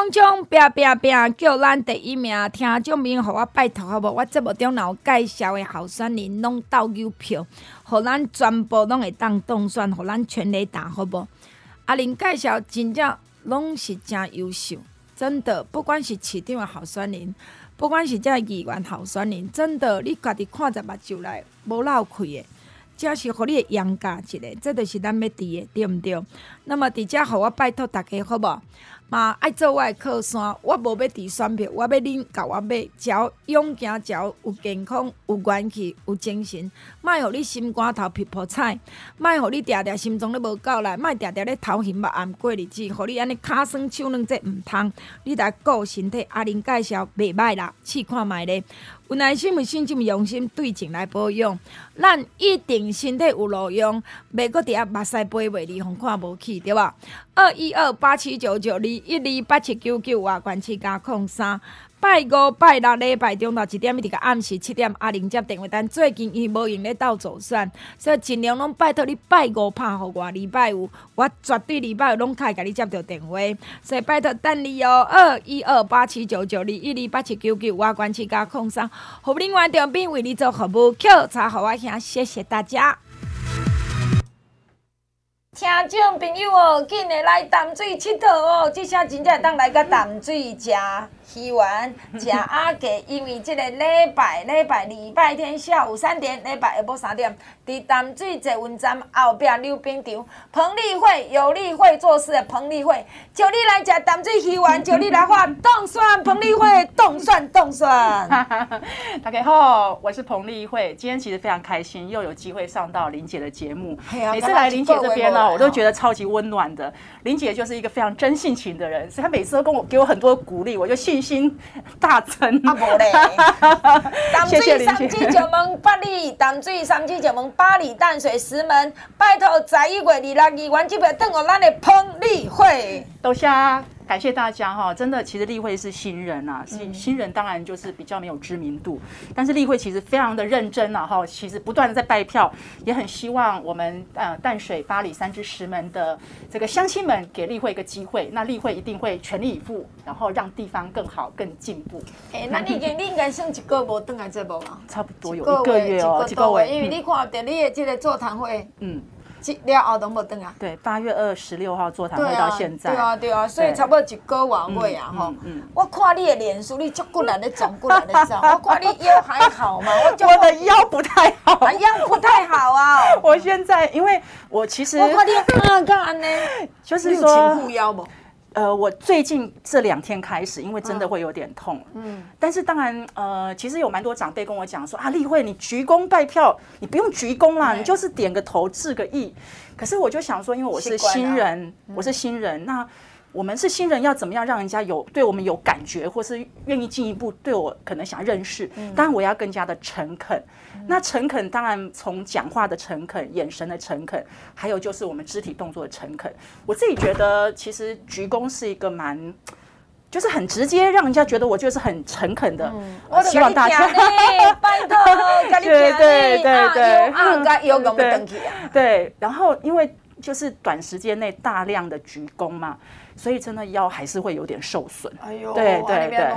冲冲！拼拼拼！叫咱第一名，听众朋友，互我拜托好无？我节目中若有介绍的候选人，拢投邮票，互咱全部拢会当当选，互咱全力打好无？阿玲介绍真正拢是真优秀，真的，不管是市长的候选人，不管是这议员候选人，真的，你家己看着目睭来，无漏气的，这是互你的扬家一个，这就是咱要伫的，对毋对？那么伫遮，互我拜托大家好无？嘛爱做我的靠山，我无要挃选票，我要恁甲我买，只要勇敢，只要有健康、有元气、有精神，莫互你心肝头皮破菜，莫互你定定心中咧无够力，莫定定咧头晕目暗过日子，互你安尼骹酸手软，这毋通。你来顾身体，阿玲介绍袂歹啦，试看卖咧。有耐心、有信心、用心对症来保养，咱一定身体有路用，袂搁伫遐目屎飞袂离，互看无去，对吧？二一二八七九九二一二八七九九外关七加空三。拜五、拜六礼拜中昼一点一直到暗时七点，阿玲接电话，但最近伊无用咧斗走算，所以尽量拢拜托你拜五拍互我，礼拜五我绝对礼拜五拢开甲你接到电话，所以拜托等你哦。二一二八七九九二一二八七九九，我关七加空三，互另外调兵为你做服务，口才好我兄，谢谢大家。听众朋友哦，紧来来淡水佚佗哦，这下真正会当来个淡水食。鱼丸食 阿给，因为这个礼拜礼拜礼拜天下午三点，礼拜下晡三点，伫淡水捷运站后壁溜冰场，彭丽慧有丽慧做事的彭丽慧，叫你来食淡水鱼丸，叫你来画冻蒜，彭丽慧冻蒜冻蒜。大家好，我是彭丽慧，今天其实非常开心，又有机会上到玲姐的节目。每次来玲姐这边呢，我都觉得超级温暖的。玲姐就是一个非常真性情的人，所以她每次都跟我给我很多鼓励，我就信心大增。啊，无嘞！淡水三支九门八里，淡水三季九门八里淡水石门，拜托十一月二六二元机票，等我咱的彭丽慧。多谢。感谢大家哈，真的，其实丽慧是新人啊，新新人当然就是比较没有知名度，但是丽慧其实非常的认真啊哈，其实不断的在拜票，也很希望我们呃淡水、巴黎、三芝、石门的这个乡亲们给丽慧一个机会，那丽慧一定会全力以赴，然后让地方更好、更进步。哎，那你你应该剩一个无登来这无吗？差不多有一个月哦，几个月，因为你看到你的这个座谈会，嗯。了后都无等啊？对，八月二十六号座谈会到现在。对啊，对啊，所以差不多一个月啊，哈。嗯。我看你的脸书，你足骨力的长，骨力的长。我看你腰还好吗？我 我的腰不太好。腰不太好啊！我现在因为我其实。我看你啊，干呢？就是说。护腰不？呃，我最近这两天开始，因为真的会有点痛。嗯，但是当然，呃，其实有蛮多长辈跟我讲说啊，丽慧，你鞠躬拜票，你不用鞠躬啦，你就是点个头，致个意。可是我就想说，因为我是新人，我是新人，那。我们是新人，要怎么样让人家有对我们有感觉，或是愿意进一步对我可能想认识？当然，我要更加的诚恳。那诚恳当然从讲话的诚恳、眼神的诚恳，还有就是我们肢体动作的诚恳。我自己觉得，其实鞠躬是一个蛮，就是很直接，让人家觉得我就是很诚恳的。希望大家 拜托，对对对对，对，然后因为就是短时间内大量的鞠躬嘛。所以真的腰还是会有点受损。哎呦，对对对，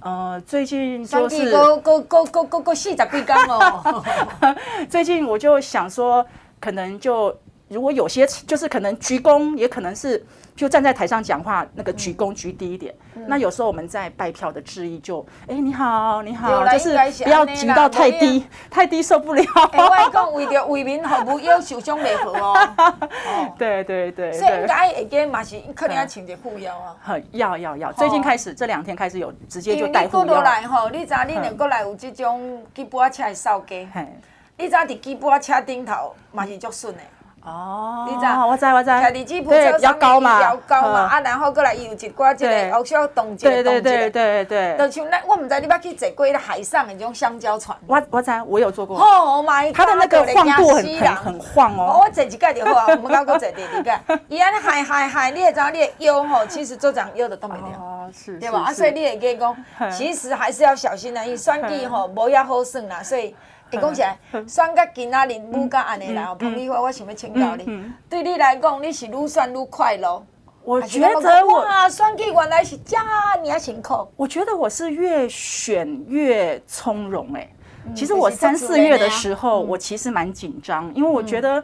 呃，最近就是够够够够够够细杂臂刚哦。最近我就想说，可能就如果有些就是可能鞠躬，也可能是。就站在台上讲话，那个鞠躬鞠低一点。那有时候我们在拜票的致意就，哎，你好，你好，就是不要鞠到太低，太低受不了。哎，我讲为着为民服务，要受伤袂好哦。对对对。所以应该会记嘛是可能要请个护腰啊。很要要要，最近开始这两天开始有直接就带护腰。你过来吼，你知你能过来有这种吉普车的扫街。你知影伫吉普车顶头嘛是足顺的。哦，你知道？我知我知。徛伫吉普车上面，比较高嘛，啊，然后过来伊有一寡即个欧洲动机的动机。对对对对就像咱，我毋知你捌去坐过迄个海上的那种香蕉船。我我知，我有坐过。Oh my god！它的那个晃度很很很晃哦。我坐一届就好啊，毋敢搁坐第二届。伊安尼海海海，你会知影你的腰吼，其实做这样腰就动袂了。哦，是。对吧？啊，所以你会记讲，其实还是要小心啊，伊选举吼 无遐好算啦，所以。会讲起来，选到今仔日愈甲安尼啦，彭丽慧，我想要请教你，对你来讲，你是愈选愈快乐？我觉得我选举原来是这么辛苦。我觉得我是越选越从容哎。其实我三四月的时候，我其实蛮紧张，因为我觉得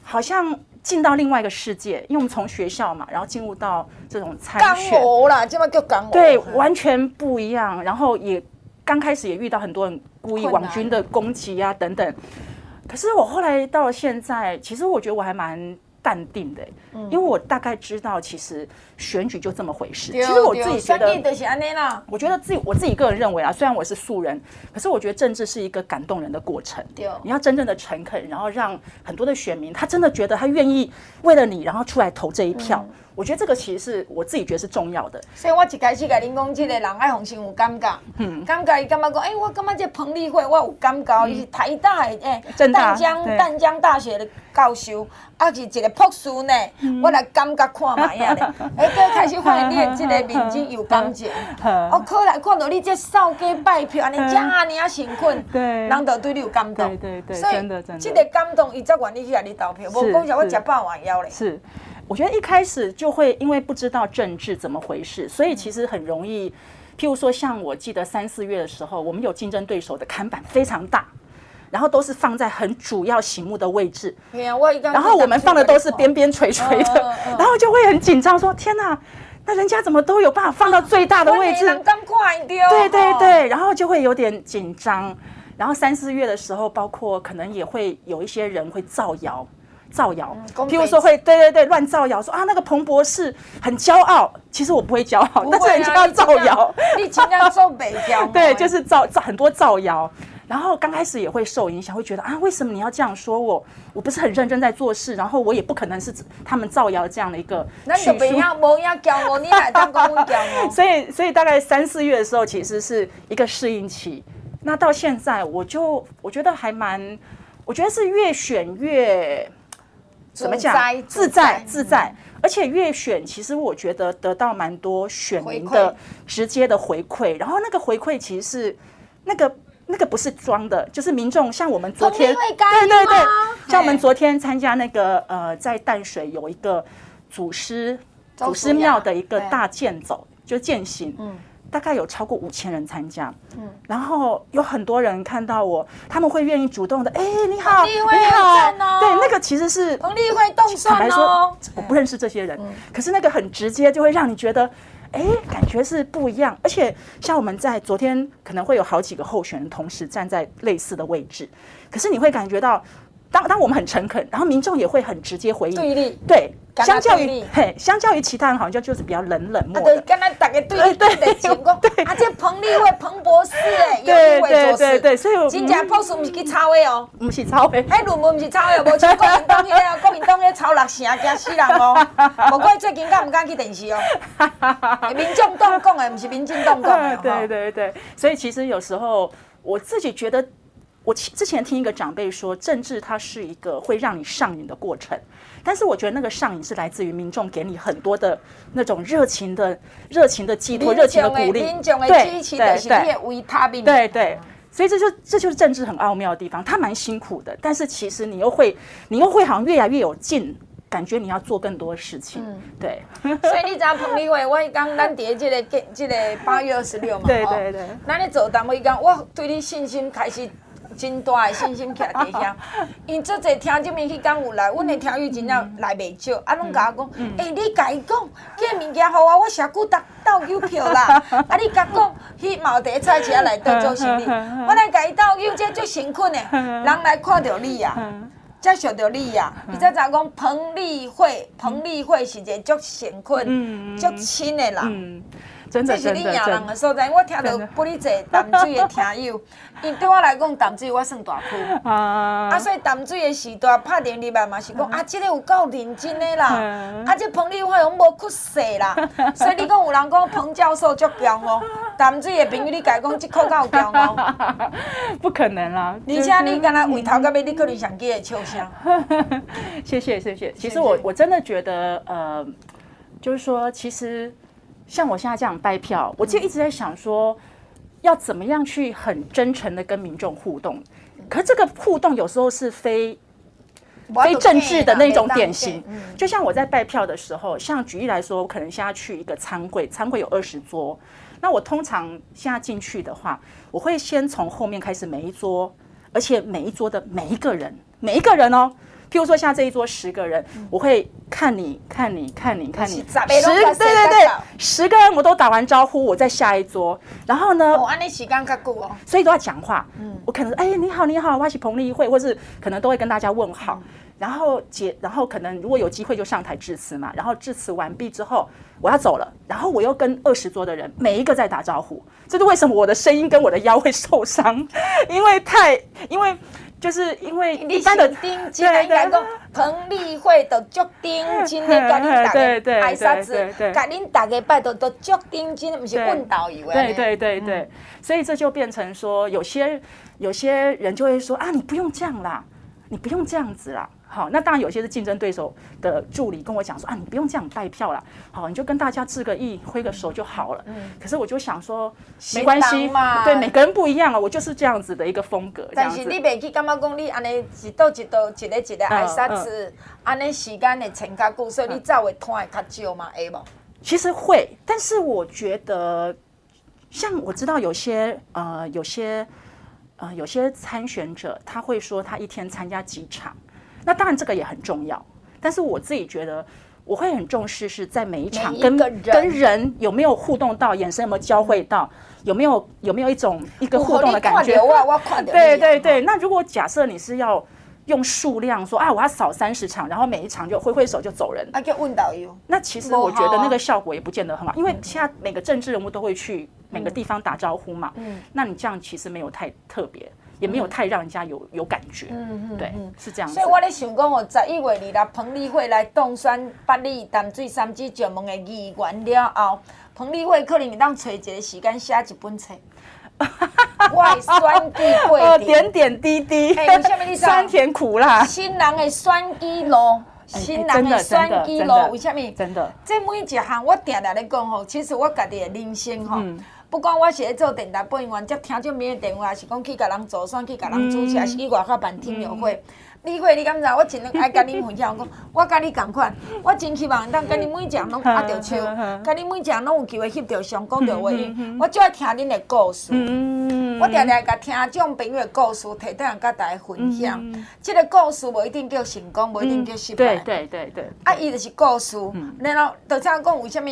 好像进到另外一个世界，因为我们从学校嘛，然后进入到这种参选。啦，这么叫江湖。对，完全不一样。然后也刚开始也遇到很多人。故意网军的攻击啊，等等，可是我后来到了现在，其实我觉得我还蛮淡定的，因为我大概知道，其实选举就这么回事。其实我自己觉得，我觉得自己我自己个人认为啊，虽然我是素人，可是我觉得政治是一个感动人的过程。你要真正的诚恳，然后让很多的选民他真的觉得他愿意为了你，然后出来投这一票。我觉得这个其实是我自己觉得是重要的，所以我一开始甲恁讲，这个人爱红心有感觉，嗯，感觉伊感觉讲，哎，我感觉这彭丽慧我有感觉，伊是台大的哎，淡江淡江大学的教授，啊是一个博士呢，我来感觉看嘛呀咧，哎，对，开始发现你的这个面子有感情，哦，可来看到你这扫街拜票，安尼这么啊辛苦，对，人都对你有感动，对对对，所以这个感动，伊才愿意去甲你投票，无讲啥我吃饱完腰咧，是。我觉得一开始就会因为不知道政治怎么回事，所以其实很容易。譬如说，像我记得三四月的时候，我们有竞争对手的看板非常大，然后都是放在很主要醒目的位置。然后我们放的都是边边垂垂的，然后就会很紧张，说：“天哪，那人家怎么都有办法放到最大的位置？”对对对，然后就会有点紧张。然后三四月的时候，包括可能也会有一些人会造谣。造谣，譬如说会对对对乱造谣，说啊那个彭博士很骄傲，其实我不会骄傲，啊、但是人家要造谣，你尽量受北漂，对，就是造造很多造谣，然后刚开始也会受影响，会觉得啊为什么你要这样说我？我不是很认真在做事，然后我也不可能是他们造谣这样的一个。那你不要不要教我，你来当公务教我。所以所以大概三四月的时候，其实是一个适应期。那到现在，我就我觉得还蛮，我觉得是越选越。怎么讲？自在自在，而且越选，其实我觉得得到蛮多选民的直接的回馈。然后那个回馈其实是那个那个不是装的，就是民众像我们昨天，对对对，像我们昨天参加那个呃，在淡水有一个祖师祖师庙的一个大健走，就践行。嗯。大概有超过五千人参加，嗯，然后有很多人看到我，他们会愿意主动的，哎，你好，你好，对，那个其实是彭丽慧动手哦。坦白说，我不认识这些人，可是那个很直接，就会让你觉得，哎，感觉是不一样。而且像我们在昨天，可能会有好几个候选人同时站在类似的位置，可是你会感觉到。当当我们很诚恳，然后民众也会很直接回应。对立，对，相较于嘿，相较于其他人，好像就就是比较冷冷漠的。跟他大家对立对的情况，对，而且 彭丽慧彭博士 哎，对对对对，所以我真正博士不是去抄的哦，不是抄的，嘿，论文不是抄的，无像国民党迄个国民党迄抄六成惊死人哦。不过最近敢唔敢去电视哦？民众党讲的，不是民进党讲的。对对对，所以其实有时候我自己觉得。我之前听一个长辈说，政治它是一个会让你上瘾的过程，但是我觉得那个上瘾是来自于民众给你很多的那种热情的、热情的寄托、热情的鼓励，对对对对，所以这就这就是政治很奥妙的地方，它蛮辛苦的，但是其实你又会，你又会好像越来越有劲，感觉你要做更多的事情，嗯、对。所以你知道彭丽慧，我刚咱第这个这个八月二十六嘛，对对对，那你走单位讲，我对你信心开始。真大的信心徛在遐，因做侪听这面去讲有来，阮的听友真正来袂少，啊，拢甲我讲，诶，你甲伊讲，这物件好啊，我社区倒倒邮票啦，啊，你甲讲，去毛地菜市来倒做生意，我来甲伊倒邮，这足辛苦的，人来看到你呀，才晓得你呀，你才知讲彭丽慧，彭丽慧是一个足诚恳、足亲的人。真的，这是你赢人的所在。我听到不哩济淡水的听友，因对我来讲，淡水 我算大区啊，啊，所以淡水的时段拍电话嘛嘛是讲 啊，这个有够认真的啦，啊，这彭丽慧拢无屈世啦，所以你讲有人讲彭教授足强哦，淡水的朋友你甲伊讲这口够强哦，不可能啦，而且你敢若为头到尾你可能想记得笑声，谢谢谢谢，其实我我真的觉得呃，就是说其实。像我现在这样拜票，我其实一直在想说，要怎么样去很真诚的跟民众互动。可是这个互动有时候是非非政治的那种典型。就像我在拜票的时候，像举例来说，我可能现在去一个餐会，餐会有二十桌，那我通常现在进去的话，我会先从后面开始每一桌，而且每一桌的每一个人，每一个人哦。譬如说，像这一桌十个人，我会看你看你看你看你十对对对，十个人我都打完招呼，我在下一桌。然后呢，我按你时间较久哦，所以都要讲话。嗯，我可能哎你好你好，我是彭丽慧，或是可能都会跟大家问好。然后结，然后可能如果有机会就上台致辞嘛。然后致辞完毕之后，我要走了。然后我又跟二十桌的人每一个在打招呼。这是为什么我的声音跟我的腰会受伤？因为太因为。就是因为一般的丁金来讲，彭丽慧的足丁金的，甲恁大家爱啥子，甲恁大家拜托都足丁金，不是问导游。对对对对，所以这就变成说，有些有些人就会说啊，你不用这样啦，你不用这样子啦。好，那当然有些是竞争对手的助理跟我讲说啊，你不用这样带票了，好，你就跟大家致个意，挥个手就好了。嗯，可是我就想说，没关系嘛，对，每个人不一样啊，我就是这样子的一个风格。但是你别去干嘛讲你安尼一道一道一个一个爱啥子，安尼时间会长较久，所以你才会拖的较久嘛，会无？其实会，但是我觉得，像我知道有些呃有些呃有些参选者，他会说他一天参加几场。那当然，这个也很重要。但是我自己觉得，我会很重视是在每一场跟跟人有没有互动到，眼神有没有交汇到，有没有有没有一种一个互动的感觉。对对对。那如果假设你是要用数量说啊，我要扫三十场，然后每一场就挥挥手就走人，那就问导游。那其实我觉得那个效果也不见得很好，因为现在每个政治人物都会去每个地方打招呼嘛。嗯。那你这样其实没有太特别。也没有太让人家有有感觉，嗯嗯，对，是这样。所以我咧想讲我，十一月二日彭丽慧来当选八里淡水三芝石门的议员了后，彭丽慧可能会当找一个时间写一本册。我的选举过程，点点滴滴，酸甜苦辣，新人的选举路，新人的选举路，为什么？真的，这每一项我定定咧讲吼，其实我家己的人生吼。不管我是咧做电台播音员，接听众朋友电话，还是讲去甲人做选，去甲人主持，还是去外口办听友会。丽慧，你敢知？我真爱甲你分享，讲我甲你共款，我真希望当甲你每一项拢握着手，甲你每一项拢有机会翕着相，讲着话。我最爱听恁的故事，我常常甲听众朋友的故事，摕倒来甲大家分享。即个故事无一定叫成功，无一定叫失败。对对对对。啊，伊就是故事。然后，就这样讲，为什么？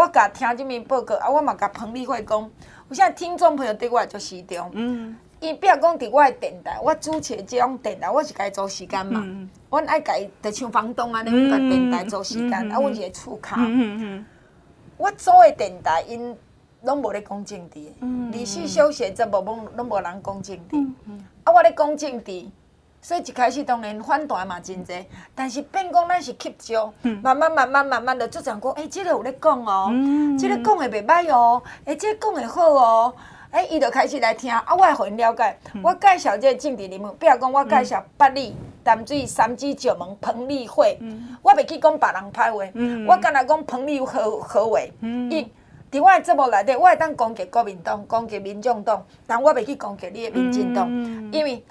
我甲听即面报告啊，我嘛甲彭丽慧讲，有啥听众朋友对我就始终。嗯。伊比如讲伫我的电台，我主持即种电台，我是该做时间嘛。嗯。我爱家就像房东安尼，我甲电台做时间，啊，阮一个厝卡。我做的电台，因拢无咧讲政治。嗯。历史小时节目拢拢无人讲政治。啊，我咧讲政治。所以一开始当然反弹嘛真济，但是变讲咱是吸收，慢慢慢慢慢慢的就讲讲，哎，这个有咧讲哦，这个讲的袂歹哦，哎，这个讲的好哦，哎，伊就开始来听，啊，我会互因了解，我介绍这个政治人物，比如讲我介绍八里淡水三芝石门彭丽慧，我袂去讲别人歹话，我敢若讲彭丽慧好话，伊伫我诶节目内底，我会当攻击国民党，攻击民众党，但我袂去攻击你诶民进党，因为。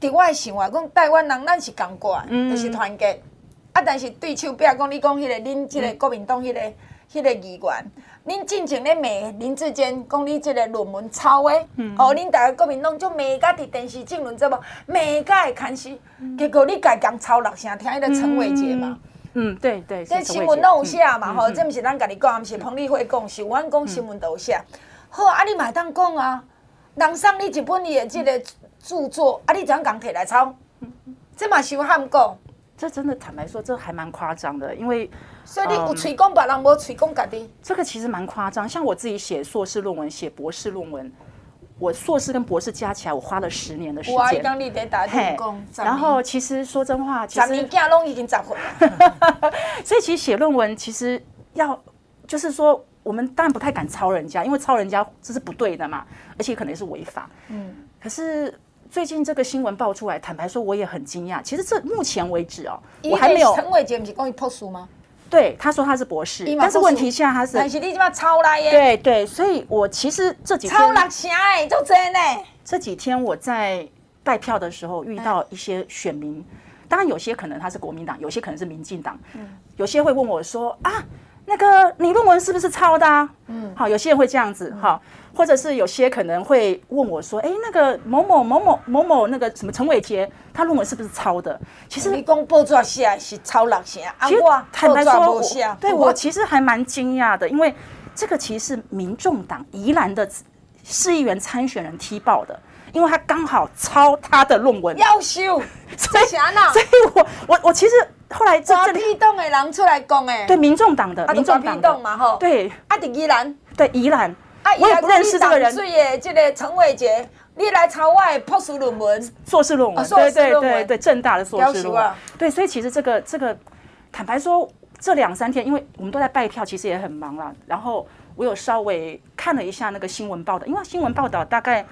伫我诶想法，讲台湾人咱是共过，就是团结。啊，但是对手，比如讲你讲迄个恁即个国民党迄个迄个议员，恁进前咧骂林志坚，讲你即个论文抄诶，哦，恁逐个国民党就骂甲伫电视政论节目，骂甲会看死。结果你家讲抄六声，听迄个陈伟杰嘛？嗯，对对。这新闻拢有写嘛？吼，这毋是咱家己讲，毋是彭丽慧讲，是阮讲新闻都有写。好，啊，你嘛会当讲啊，人送你一本伊的即个。著作啊！你怎样讲摕来抄？这嘛是有喊过，这真的坦白说，这还蛮夸张的，因为所以你有吹功，别人无吹功，家己这个其实蛮夸张。像我自己写硕士论文、写博士论文，我硕士跟博士加起来，我花了十年的时间。哇，你得打工。然后其实说真话，其实十年假拢已经十回了。所以其实写论文其实要，就是说我们当然不太敢抄人家，因为抄人家这是不对的嘛，而且可能是违法。嗯，可是。最近这个新闻爆出来，坦白说我也很惊讶。其实这目前为止哦，我还没有。陈伟杰不是讲伊破书吗？对，他说他是博士，但是问题现在他是。但是你怎么抄来耶？对对，所以我其实这几天。抄六成哎，就真的。这几天我在拜票的时候遇到一些选民，当然有些可能他是国民党，有些可能是民进党，有些会问我说啊。那个你论文是不是抄的啊？嗯，好，有些人会这样子哈，或者是有些可能会问我说，哎，那个某某某某某某那个什么陈伟杰，他论文是不是抄的？其实你讲报纸写是抄六成，其实坦白说，对我其实还蛮惊讶的，因为这个其实是民众党宜兰的市议员参选人踢爆的，因为他刚好抄他的论文，要修，所以所以我我我其实。后来这这批动的人出来讲诶，对民众党的，民众党的。嘛吼，对，啊，宜兰，对宜兰，我也不认识这个人。所以这个陈伟杰，你来抄我的博士论文，硕士论文，对对对对，正大的硕士论文，对，所以其实这个这个，坦白说，这两三天，因为我们都在拜票，其实也很忙了。然后我有稍微看了一下那个新闻报道，因为新闻报道大概。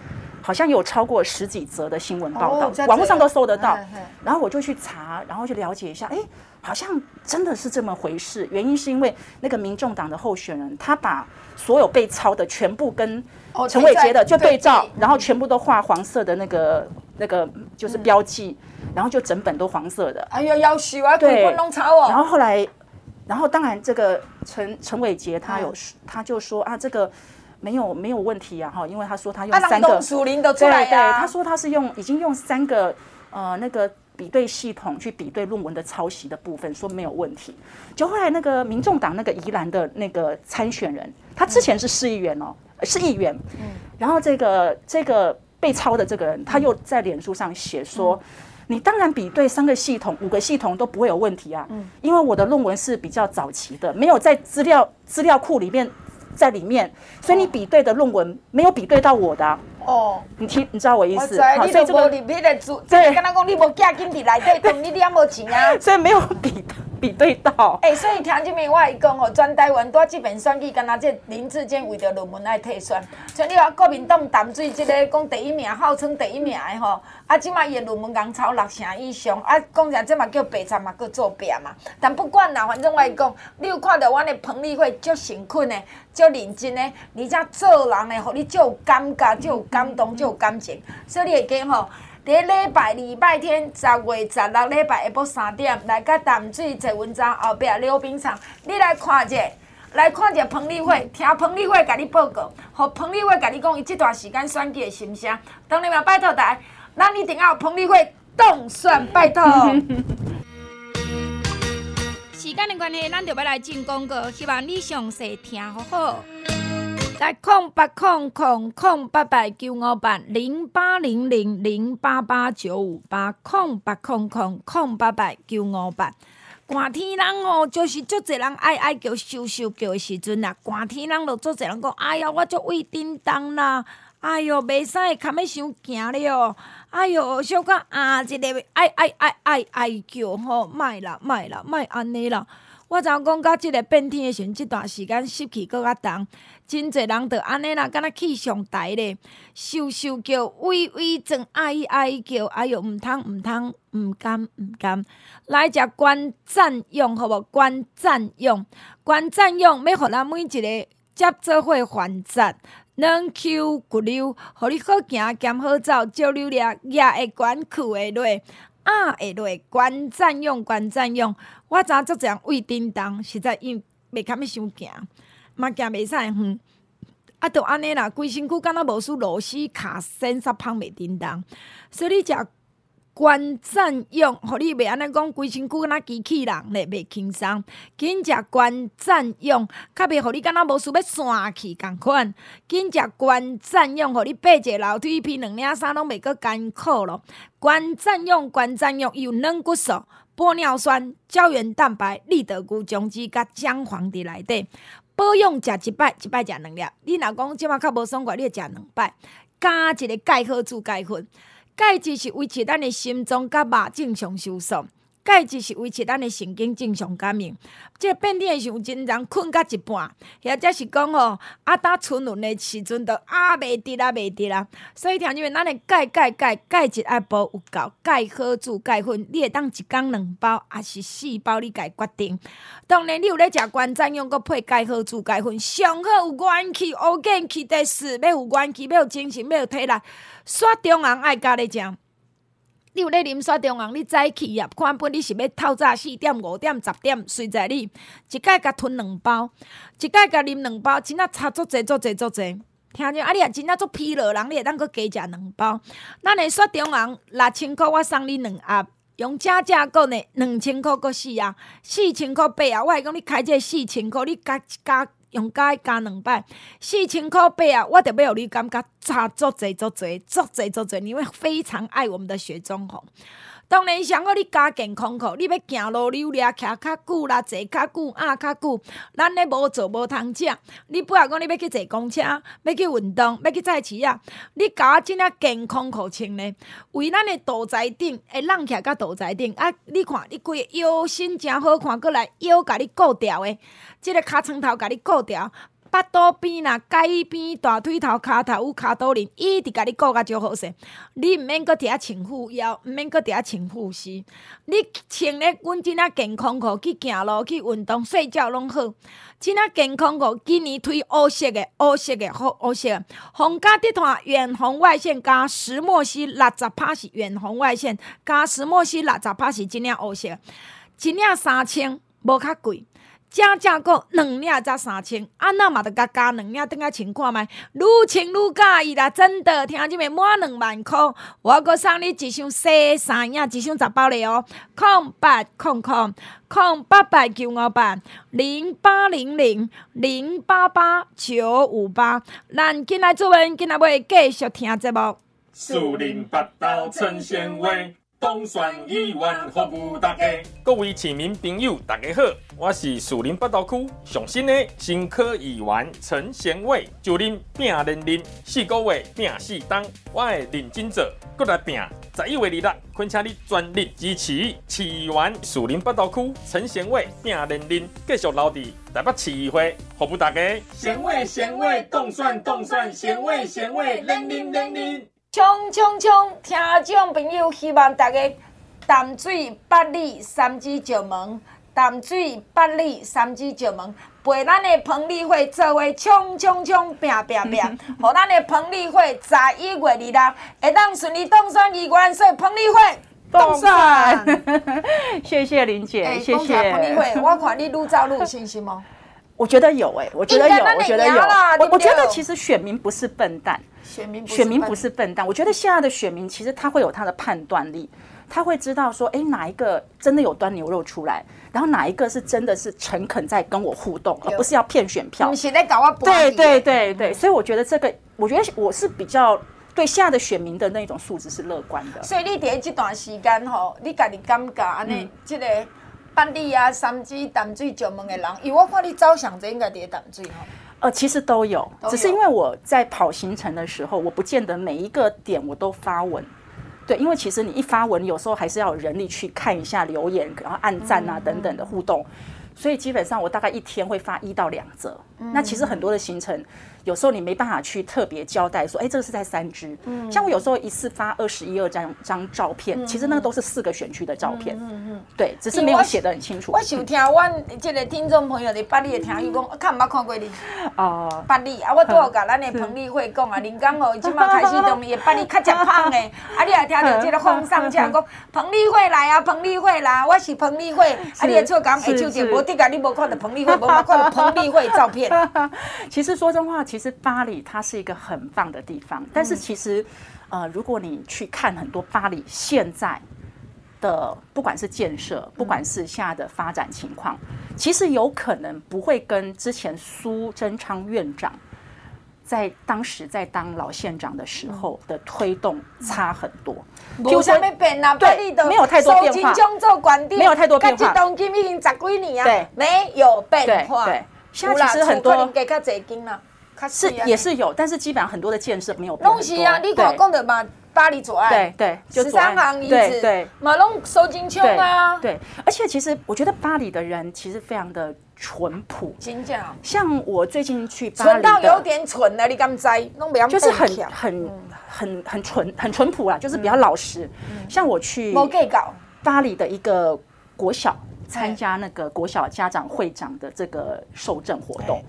好像有超过十几则的新闻报道，网络上都搜得到。然后我就去查，然后去了解一下，哎，好像真的是这么回事。原因是因为那个民众党的候选人，他把所有被抄的全部跟陈伟杰的就对照，然后全部都画黄色的那个那个就是标记，然后就整本都黄色的。哎呀，要死啊！对，然后后来，然后当然这个陈陈伟杰他有他就说啊，这个。没有没有问题啊哈，因为他说他用三个，啊、对对，他说他是用已经用三个呃那个比对系统去比对论文的抄袭的部分，说没有问题。就后来那个民众党那个宜兰的那个参选人，他之前是市议员哦，是议员，嗯，然后这个这个被抄的这个人，他又在脸书上写说，你当然比对三个系统、五个系统都不会有问题啊，因为我的论文是比较早期的，没有在资料资料库里面。在里面，所以你比对的论文没有比对到我的、Oh, 你听，你知道我意思？好，所以这个对，跟他讲你无嫁金币来对，等你两毛钱啊。所以没有比比对到。哎、欸，所以听这边我来讲哦，全台湾在这边选举，敢若这林志坚为着论文来退选。像你话国民党淡水这个讲第一名，号称第一名的吼，啊，即马伊的论文刚超六成以上，啊，讲起来这嘛叫白贼嘛，叫作弊嘛。但不管啦，反正我来讲，你有看到我的彭丽慧足诚恳的，足认真的，而且做人的，互你足有感觉，足有感动，就有感情。所以你会记吼，伫礼拜礼拜天十月十六礼拜下晡三点，来甲淡水坐文章后壁溜冰场，你来看者，来看者彭丽慧，听彭丽慧甲你报告，互彭丽慧甲你讲伊这段时间选举的心声。当然嘛，拜托大家，咱一定要彭丽慧当选，拜托。时间的关系，咱就要来进广告，希望你详细听好好。来空八空空空八八九五八零八零零零八八九五八空八空空空八八九五八。寒天人哦，就是足侪人爱爱叫咻咻叫的时阵啦。寒天人就足侪人讲，哎呀，我足胃叮当啦，哎哟，袂使较要伤惊了，哎哟，小可啊，一个爱爱爱爱爱叫吼，莫啦莫啦莫安尼啦。我知影讲，到即个变天的时阵，即段时间湿气搁较重，真侪人着安尼啦，敢若气上台咧，咻咻叫，喂喂转，哀哀叫，哎哟，毋通毋通，毋甘毋甘，来食观战用，好无？观战用，观战用，要互咱每一个接做伙还赞，软 Q 骨溜，互你好行兼好走，招流量也会管去会落，啊会落，观占用，观占用。我知影足侪人胃叮当，实在因袂堪要伤惊，嘛惊袂使哼，啊，就安尼啦，规身躯敢若无输螺丝卡，身煞芳袂叮当，所以你食关赞用，互你袂安尼讲规身躯敢若机器人咧，袂轻松。紧食关赞用，较袂互你敢若无事要散去共款。紧食关赞用，互你爬一个楼梯，披两领衫拢袂阁艰苦咯。关赞用，关赞用，有软骨素、玻尿酸、胶原蛋白、利得菇种子甲姜黄伫内底。保养食一摆，一摆食两粒。你若讲即马较无爽快，你食两摆，加一个钙好珠钙粉。钙质是维持咱的心脏甲肉正常收缩，钙质是维持咱的神经正常感应。即、个变天的时候，真人困到一半，或者是讲吼，啊，打春轮的时阵，都啊袂得啊袂得啊。所以听你们，咱的钙钙钙钙质爱补有够，钙好珠钙粉，你会当一工两包，还是四包，你家决定。当然，你有咧食关赞用，搁配钙好珠钙粉，上好有元气，有元气的是要有元气，要有精神，要有体力。雪中红爱加咧食，你有咧啉雪中红，你早起啊，看本你是要透早四点、五点、十点，随在你一摆甲吞两包，一摆甲啉两包，真正差足济足济足济。听着啊，你若真正足疲劳人，你会当阁加食两包。咱的雪中红六千块，我送你两盒，用正正购呢，两千块阁四啊，四千块八啊，我会讲你开这四千块，你加加。用加加两百，四千块八啊！我特别互你感觉差足侪足侪足侪足侪，你会非常爱我们的雪中红。当然，上好你加健康课，你要行路溜达，徛较久啦，坐较久，压较久。咱咧无做无通食，你不要讲你要去坐公车，要去运动，要去载市啊！你加即个健康课穿咧，为咱的肚脐顶会让起来甲肚脐顶啊！你看，你规个腰身真好看，过来腰甲你固掉的，即个尻川头甲你固掉。腹肚边啦，盖边、大腿头、骹头有骹肚仁，一直甲你顾甲足好势。你毋免搁伫遐穿护腰，毋免搁伫遐穿护膝。你穿咧，阮即仔健康裤去行路、去运动、睡觉拢好。即仔健康裤今年推乌色的、乌色的、好乌色。红家地毯远红外线加石墨烯六十趴是远红外线，加石墨烯六十趴是真正乌色。即领三千，无较贵。正正个两领才三千，啊那嘛得加加两领，等下穿看觅，愈穿愈佮意啦，真的，听这面满两万块，我阁送你一箱洗三领，一箱十包嘞哦，空八空空空八八九五八零八零零零八八九五八，咱进来做文，进来要继续听节目。树林八道陈纤维。东山一万服务大家，各位市民朋友，大家好，我是树林八道区上新的新科议员陈贤伟，就恁拼练练四个月拼四档，我会认真做，过来拼十一月二日，恳请你全力支持市议员树林八道区陈贤伟拼练练，继续留伫台北市议会服务大家。贤伟贤伟，冻蒜冻蒜，贤伟贤伟，练练练练。冲冲冲！听众朋友，希望大家淡水八里三支石门，淡水八里三支石门，陪咱的彭丽慧做位冲冲冲，拼拼拼，和 咱的彭丽慧在一月二日会当顺利当选议员，所以彭丽慧当选。谢谢林姐，欸、谢谢彭丽慧。我看你愈走愈有信心吗？我觉得有哎、欸，我觉得有，我觉得有。我我觉得其实选民不是笨蛋。选民选民不是笨蛋，我觉得现在的选民其实他会有他的判断力，他会知道说，哎，哪一个真的有端牛肉出来，然后哪一个是真的是诚恳在跟我互动，而不是要骗选票。你现在搞我对对对对，所以我觉得这个，我觉得我是比较对现在的选民的那种素质是乐观的。所以你在这段时间吼，你家己感觉安尼，这个八里啊、三芝、淡水、石门的人，因为我看你照相这应该在淡水吼。呃，其实都有，只是因为我在跑行程的时候，我不见得每一个点我都发文，对，因为其实你一发文，有时候还是要有人力去看一下留言，然后按赞啊等等的互动，所以基本上我大概一天会发一到两则。那其实很多的行程。有时候你没办法去特别交代说，哎，这个是在三芝。嗯，像我有时候一次发二十一二张张照片，嗯、其实那个都是四个选区的照片。嗯嗯，嗯对，只是没有写的很清楚。我想听我这个听众朋友的八里的听友讲，看没看过你？哦，八里啊，我都有跟咱的彭丽慧讲啊，林刚哦，今麦开始都伊八里较吃胖的，啊，你也听到这个风上讲讲 彭丽慧来啊，彭丽慧来，我是彭丽慧。啊，你也错讲，哎，就这无的个，你无看到彭丽慧，无看到彭丽慧照片。其实说真话，其实巴黎它是一个很棒的地方，但是其实，呃，如果你去看很多巴黎现在的，不管是建设，不管是现在的发展情况，嗯、其实有可能不会跟之前苏贞昌院长在当时在当老县长的时候的推动差很多。有什么变啊？对，没有太多变化。没有太多变化。东京已经十几年啊，对，没有变化。对，现在其实很多是也是有，但是基本上很多的建设没有。东西啊，你讲讲的嘛，巴黎左岸，对对，十三行遗址，对，马龙收金秋啊，对。而且其实我觉得巴黎的人其实非常的淳朴，真的。像我最近去巴黎，蠢到有点蠢了，你敢知？就是很很很很淳很淳朴啊，就是比较老实。像我去巴黎的一个国小参加那个国小家长会长的这个受证活动。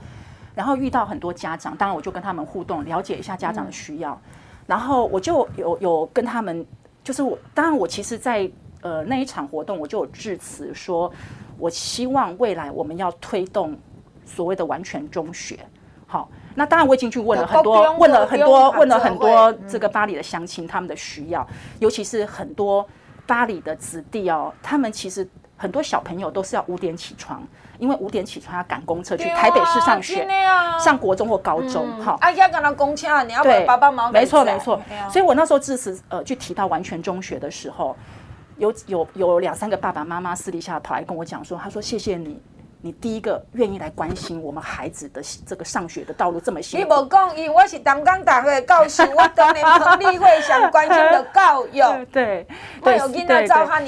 然后遇到很多家长，当然我就跟他们互动，了解一下家长的需要。嗯、然后我就有有跟他们，就是我当然我其实在，在呃那一场活动，我就有致辞说，我希望未来我们要推动所谓的完全中学。好，那当然我已经去问了很多，问了很多，问了很多这个巴黎的乡亲他们的需要，尤其是很多巴黎的子弟哦，他们其实很多小朋友都是要五点起床。因为五点起床要赶公车去台北市上学，上国中或高中。好，啊要赶到公车，你要把爸爸妈妈没错没错。所以我那时候支持呃，去提到完全中学的时候，有有有两三个爸爸妈妈私底下跑来跟我讲说，他说谢谢你，你第一个愿意来关心我们孩子的这个上学的道路这么辛苦。你无讲，因为我是淡江大学的教授，我当年彭丽慧想关心的教育。对对对，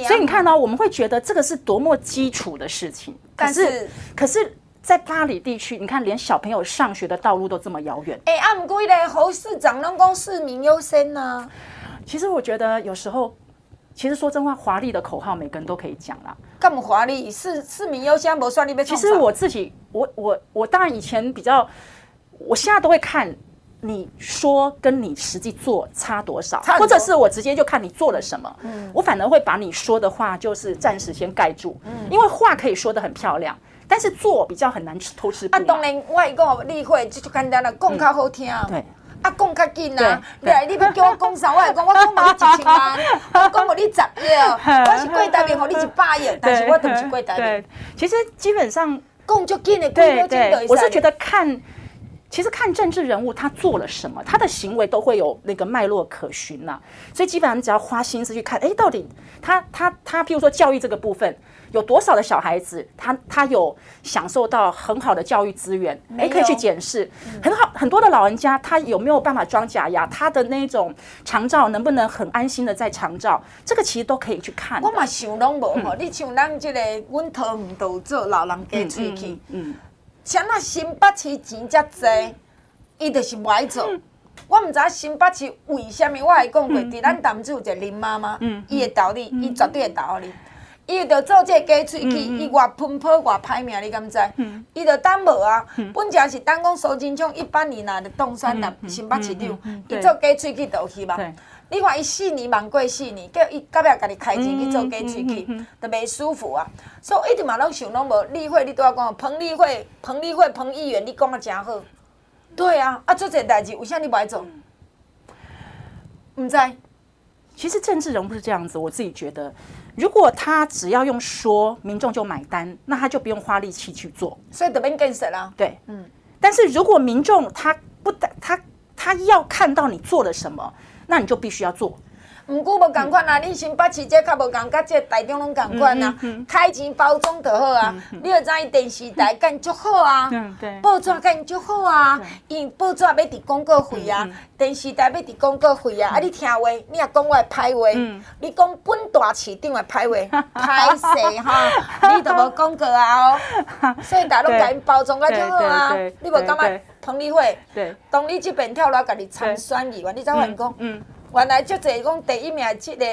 所以你看到我们会觉得这个是多么基础的事情。但是，可是在巴黎地区，你看，连小朋友上学的道路都这么遥远。哎，啊，不过呢，侯市长拢讲市民优先呢。其实我觉得有时候，其实说真话，华丽的口号每个人都可以讲啦。干嘛华丽？市市民优先，不算你被。其实我自己，我我我当然以前比较，我现在都会看你说跟你实际做差多少，或者是我直接就看你做了什么。嗯，我反而会把你说的话就是暂时先盖住。嗯，因为话可以说的很漂亮，但是做比较很难吃偷吃。啊，当然我一个例会就就简单了，讲较好听。对，啊，讲较紧啊。来，你要叫我讲啥，我来讲，我讲嘛，你一千万，我讲我你十亿，我是贵台面，我你一百亿，但是我都不是贵台面。其实基本上讲就紧的，对对，我是觉得看。其实看政治人物他做了什么，他的行为都会有那个脉络可循呐、啊。所以基本上你只要花心思去看，哎，到底他他他，譬如说教育这个部分，有多少的小孩子，他他有享受到很好的教育资源，哎，可以去检视。很好，很多的老人家他有没有办法装假牙？他的那种长照能不能很安心的在长照？这个其实都可以去看。我嘛想拢无吼，你像咱这个，阮头唔都做老人家喙齿，嗯。像那新北市钱遮济，伊就是不爱做。我毋知影新北市为什么，我还讲过，伫咱淡水有一个林妈妈，伊会投你，伊绝对会投你。伊就做这个假喙齿，伊偌喷泡偌歹命，你敢知？伊就当无啊，本正是等讲苏贞昌一八年拿的冻蒜的新北市长，伊做假喙齿倒去嘛。你看伊四年忙过四年，叫伊到尾家己开钱去做假喙齿，都袂舒服啊。所以一直嘛拢想拢无，例会你拄仔讲，彭立会、彭立会、彭议员，你讲啊诚好。对啊，啊做这代志，为啥你不爱做？毋知。其实政治人不是这样子，我自己觉得，如果他只要用说，民众就买单，那他就不用花力气去做。所以得变更省了。对，嗯。但是如果民众他不他他，他要看到你做了什么。那你就必须要做，毋过无共款啊！你新北市这较无共，甲这台中拢共款啊！开钱包装就好啊！你要知伊电视台干足好啊！报纸干足好啊！因报纸要伫广告费啊，电视台要伫广告费啊！啊，你听话，你也讲我的歹话，你讲本大市长的歹话，歹势哈！你都无广告啊哦！所以大家拢甲因包装甲足好啊！你无感觉？彭丽慧，对，当你这边跳楼，家己参选议员，你才发现讲，嗯，原来就这讲第一名这个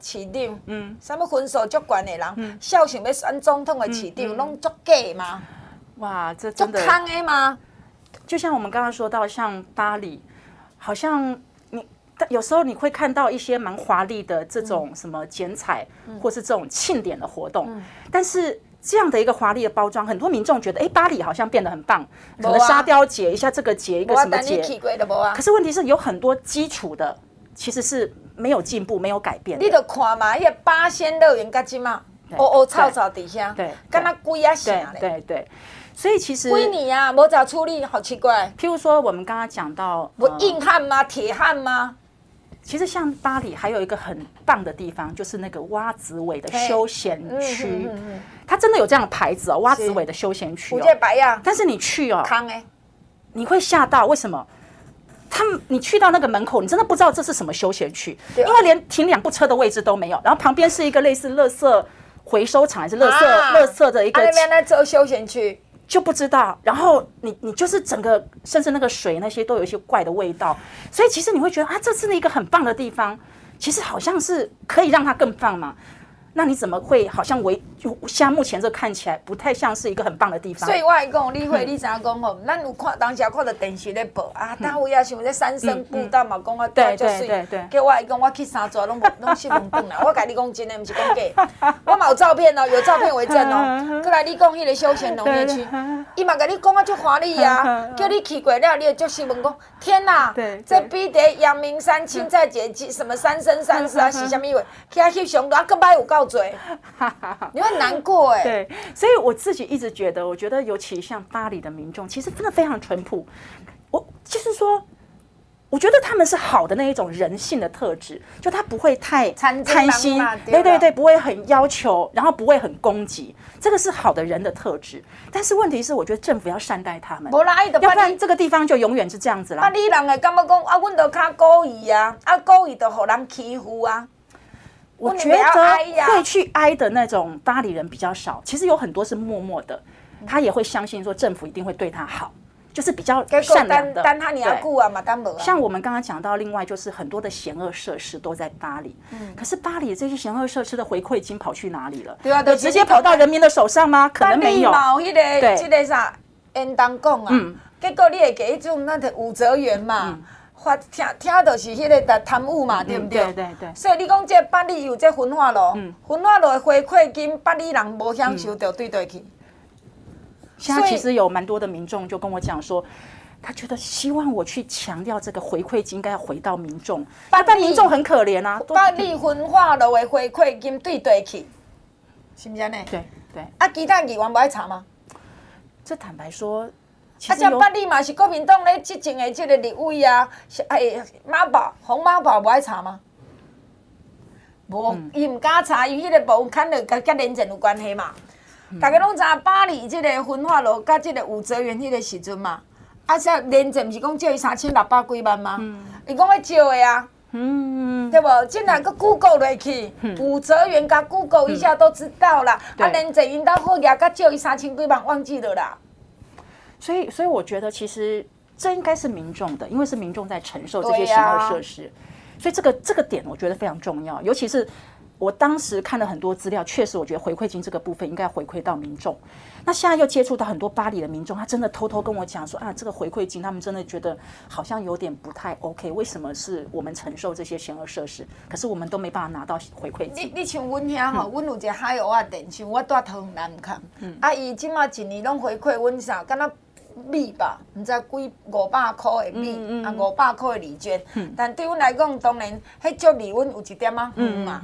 市长，嗯，什么分数足悬的人，笑想要选总统的市长，拢足假嘛？哇，这真的，足空的吗？就像我们刚刚说到，像巴黎，好像你有时候你会看到一些蛮华丽的这种什么剪彩，或是这种庆典的活动，但是。这样的一个华丽的包装，很多民众觉得，哎，巴黎好像变得很棒，可能沙雕节一下这个节一个什么节，可是问题是有很多基础的其实是没有进步、没有改变。你都看嘛，一个八仙乐园，干鸡嘛，哦哦，草草底下，对，跟他龟啊对对对，所以其实归你啊，没找出力，好奇怪。譬如说，我们刚刚讲到，我硬汉吗？铁汉吗？其实像巴黎还有一个很棒的地方，就是那个蛙子尾的休闲区，它真的有这样的牌子哦，蛙子尾的休闲区哦，白呀。但是你去哦，康哎，你会吓到，为什么？他们，你去到那个门口，你真的不知道这是什么休闲区，因为连停两部车的位置都没有。然后旁边是一个类似垃圾回收厂还是垃圾垃圾的一个。那边那做休闲区就不知道。然后你你就是整个，甚至那个水那些都有一些怪的味道。所以其实你会觉得啊，这是一个很棒的地方，其实好像是可以让它更棒嘛。那你怎么会好像为就像目前这看起来不太像是一个很棒的地方？所以我来讲，你会你怎样讲吼？咱有看当时看到电视咧报啊，大位啊，像这三生步道嘛，讲啊，对对对对。叫我来讲，我去三座拢拢是懵懂啦。我跟你讲真的，不是讲假。我嘛有照片哦，有照片为证哦。过来你讲迄个休闲农业区，伊嘛跟你讲啊，足华丽呀，叫你去过了，你就就是问讲，天哪，这比得阳明山青菜节什么三生三世啊，是啥物话？去遐翕相，啊，个摆有够。嘴，你会难过哎。对，所以我自己一直觉得，我觉得尤其像巴黎的民众，其实真的非常淳朴。我就是说，我觉得他们是好的那一种人性的特质，就他不会太贪心，对对对，不会很要求，然后不会很攻击，这个是好的人的特质。但是问题是，我觉得政府要善待他们，要不然这个地方就永远是这样子啦。啊，你人会感觉讲啊，阮都较故意啊，啊故意都互人欺负啊。我觉得会去挨的那种巴黎人比较少，其实有很多是默默的，他也会相信说政府一定会对他好，就是比较善良的。但他你要顾啊嘛，当像我们刚刚讲到，另外就是很多的险恶设施都在巴黎，嗯可是巴黎这些险恶设施的回馈金跑去哪里了？对啊，都直接跑到人民的手上吗？可能没有。那个这个啥，应当讲啊，结果你会给一种那个武则元嘛？发听听到是迄个贪污嘛，对不对？对对对。所以你讲这八里有这焚化炉，焚化炉的回馈金，八里人无享受到对对去。现在其实有蛮多的民众就跟我讲说，他觉得希望我去强调这个回馈金应该要回到民众，但民众很可怜啊。八里焚化炉的回馈金对对去，是不是呢？对对。啊，其他议员不爱查吗？这坦白说。啊，这巴黎嘛是国民党咧执政的即个立委啊，是哎妈宝洪妈宝无爱查吗？无，伊唔敢查，伊迄个部分看了甲甲连战有关系嘛。大家拢知巴黎即个焚化路甲即个武则园迄个时阵嘛，啊，说连战不是讲借伊三千六百几万吗？伊讲要借的啊，嗯，对无？即若搁 Google 落去，武则园甲 Google 一下都知道啦。啊，连战因兜好业甲借伊三千几万，忘记了啦。所以，所以我觉得其实这应该是民众的，因为是民众在承受这些险恶设施，所以这个这个点我觉得非常重要。尤其是我当时看了很多资料，确实我觉得回馈金这个部分应该回馈到民众。那现在又接触到很多巴黎的民众，他真的偷偷跟我讲说啊，这个回馈金他们真的觉得好像有点不太 OK。为什么是我们承受这些险恶设施，可是我们都没办法拿到回馈金？你你像阮遐吼，阮有一个海蚵仔店，像我住桃园南崁，啊，伊即马一年拢回馈阮啥，敢若。米吧，毋知几五百箍的米，嗯嗯、啊五百箍的礼券，嗯、但对阮来讲，当然，迄足离阮有一点仔远嘛。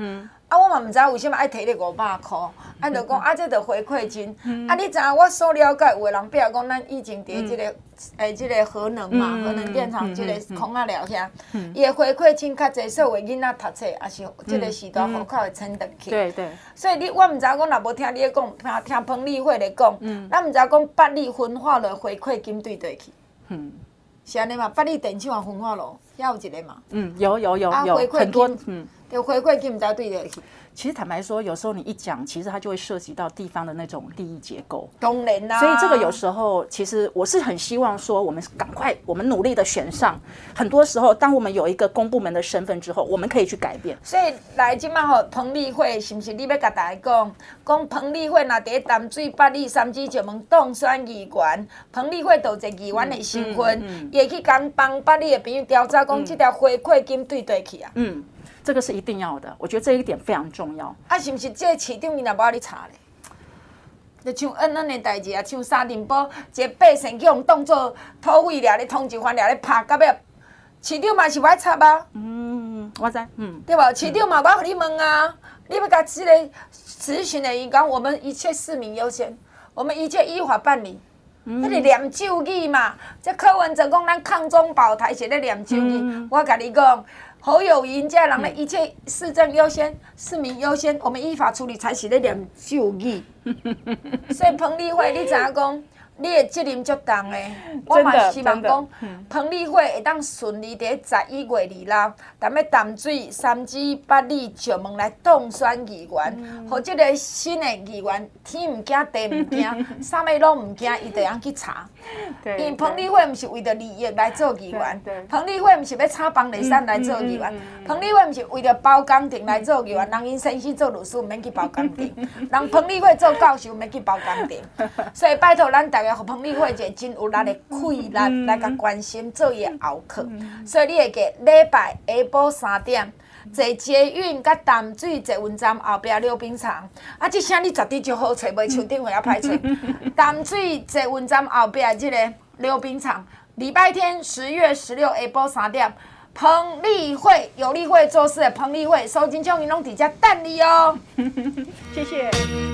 啊，我嘛毋知为什物爱摕迄五百箍，啊，就讲啊，这着回馈金。嗯、啊，你知影我所了解，有的人比如讲，咱以前伫即个。嗯诶，即个核能嘛，核能电厂即个空啊了遐，伊个回馈金较侪，所有囡仔读册也是即个时代户口会迁登去。对对。所以你我毋知影讲，若无听你咧讲，听听彭丽慧咧讲，咱毋知影讲八里分化落回馈金对对去。嗯。是安尼嘛？八里电厂也分化咯，遐有一个嘛。嗯，有有有有很多。嗯。就回馈金毋知对得起。其实坦白说，有时候你一讲，其实它就会涉及到地方的那种利益结构。当然啦。所以这个有时候，其实我是很希望说，我们赶快，我们努力的选上。很多时候，当我们有一个公部门的身份之后，我们可以去改变。所以来今嘛吼，彭丽慧是不是你要甲大家讲，讲彭丽慧那在淡水八里三支石门当选议员，彭丽慧都在议员的身份，也去讲帮八里的朋友调查，讲这条回馈金对对去啊。嗯。这个是一定要的，我觉得这一点非常重要。啊，是不是这个市长你也无爱你查咧？就像恩恩的代志啊，像沙丁堡，一个百姓去用当做土匪俩咧，通缉犯俩咧拍，到尾市长嘛是不爱查吧？嗯，我知，嗯，对吧？市长嘛，我跟你问啊，嗯、你要甲即个咨询的员讲，我们一切市民优先，我们一切依法办理。嗯，那个念咒语嘛，这柯文哲讲咱抗中保台是咧念咒语，嗯、我甲你讲，侯友谊这人的一切市政优先，嗯、市民优先，我们依法处理才是咧念旧语。所以彭丽慧，你知影讲？你的责任足重的，我嘛希望讲，彭丽慧会当顺利伫十一月二日，踮咧淡水三芝八里石门来当选议员，互即、嗯、个新的议员天毋惊地毋惊，啥物拢毋惊，伊就通去查。因为彭丽慧毋是为着利益来做议员，彭丽慧毋是要炒房地产来做议员，彭丽慧毋是为着包工程来做议员，人因先生做律师毋免去包工程，人彭丽慧做教授毋免去包工程，所以拜托咱大。互彭丽慧姐真有力的气力来甲关心做伊的后课，所以你会记礼拜下晡三点坐捷运甲淡水坐运站后壁溜冰场，啊，即声你绝对就好找，袂像顶回啊歹找。淡水坐运站后壁这个溜冰场，礼拜天十月十六下晡三点，彭丽慧有力会做事的彭丽慧，收金奖银拢伫遮等你哦。谢谢。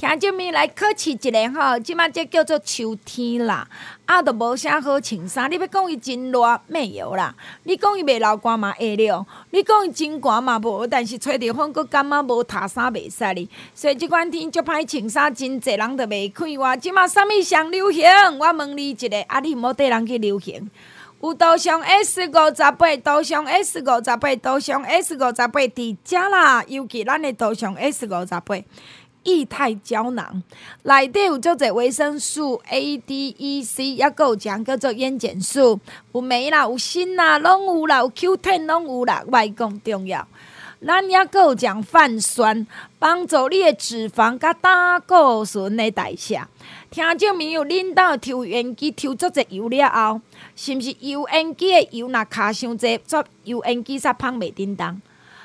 听这面来考试一个吼，即马这叫做秋天啦，啊都无啥好穿衫。你要讲伊真热，没有啦。你讲伊袂流汗嘛会了，你讲伊真寒嘛无，但是吹着风阁感觉无烫衫袂使哩。所以即款天足歹穿衫，真侪人都袂开话。即马啥物上流行？我问你一个，啊你莫缀人去流行。有杜尚 S 五十八，杜尚 S 五十八，杜尚 S 五十八伫遮啦，尤其咱的杜尚 S 五十八。液态胶囊内底有足侪维生素 A、D、E、C，抑阁有讲叫做烟碱素，有镁啦，有锌啦，拢有啦，有 Q 1拢有啦，外讲重要。咱抑阁有讲泛酸，帮助你的脂肪甲胆固醇的代谢。听证明有，恁兜抽烟机抽足侪油了后，是毋是油烟机的油若卡伤济，做油烟机煞芳袂叮当？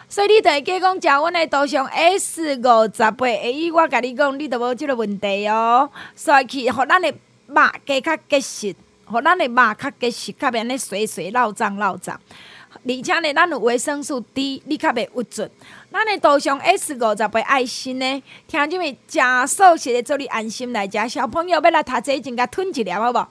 所以你着会记讲，食阮的图像 S 五十八，下雨我甲你讲，你着无即个问题哦。所以去，互咱的肉加较结实，互咱的肉较结实，较袂安尼水水老脏老脏。而且呢，咱有维生素 D，你较袂郁卒。咱的图像 S 五十八爱心呢，听啥物？食素食的做你安心来食。小朋友要来读册，前甲吞一粒好无？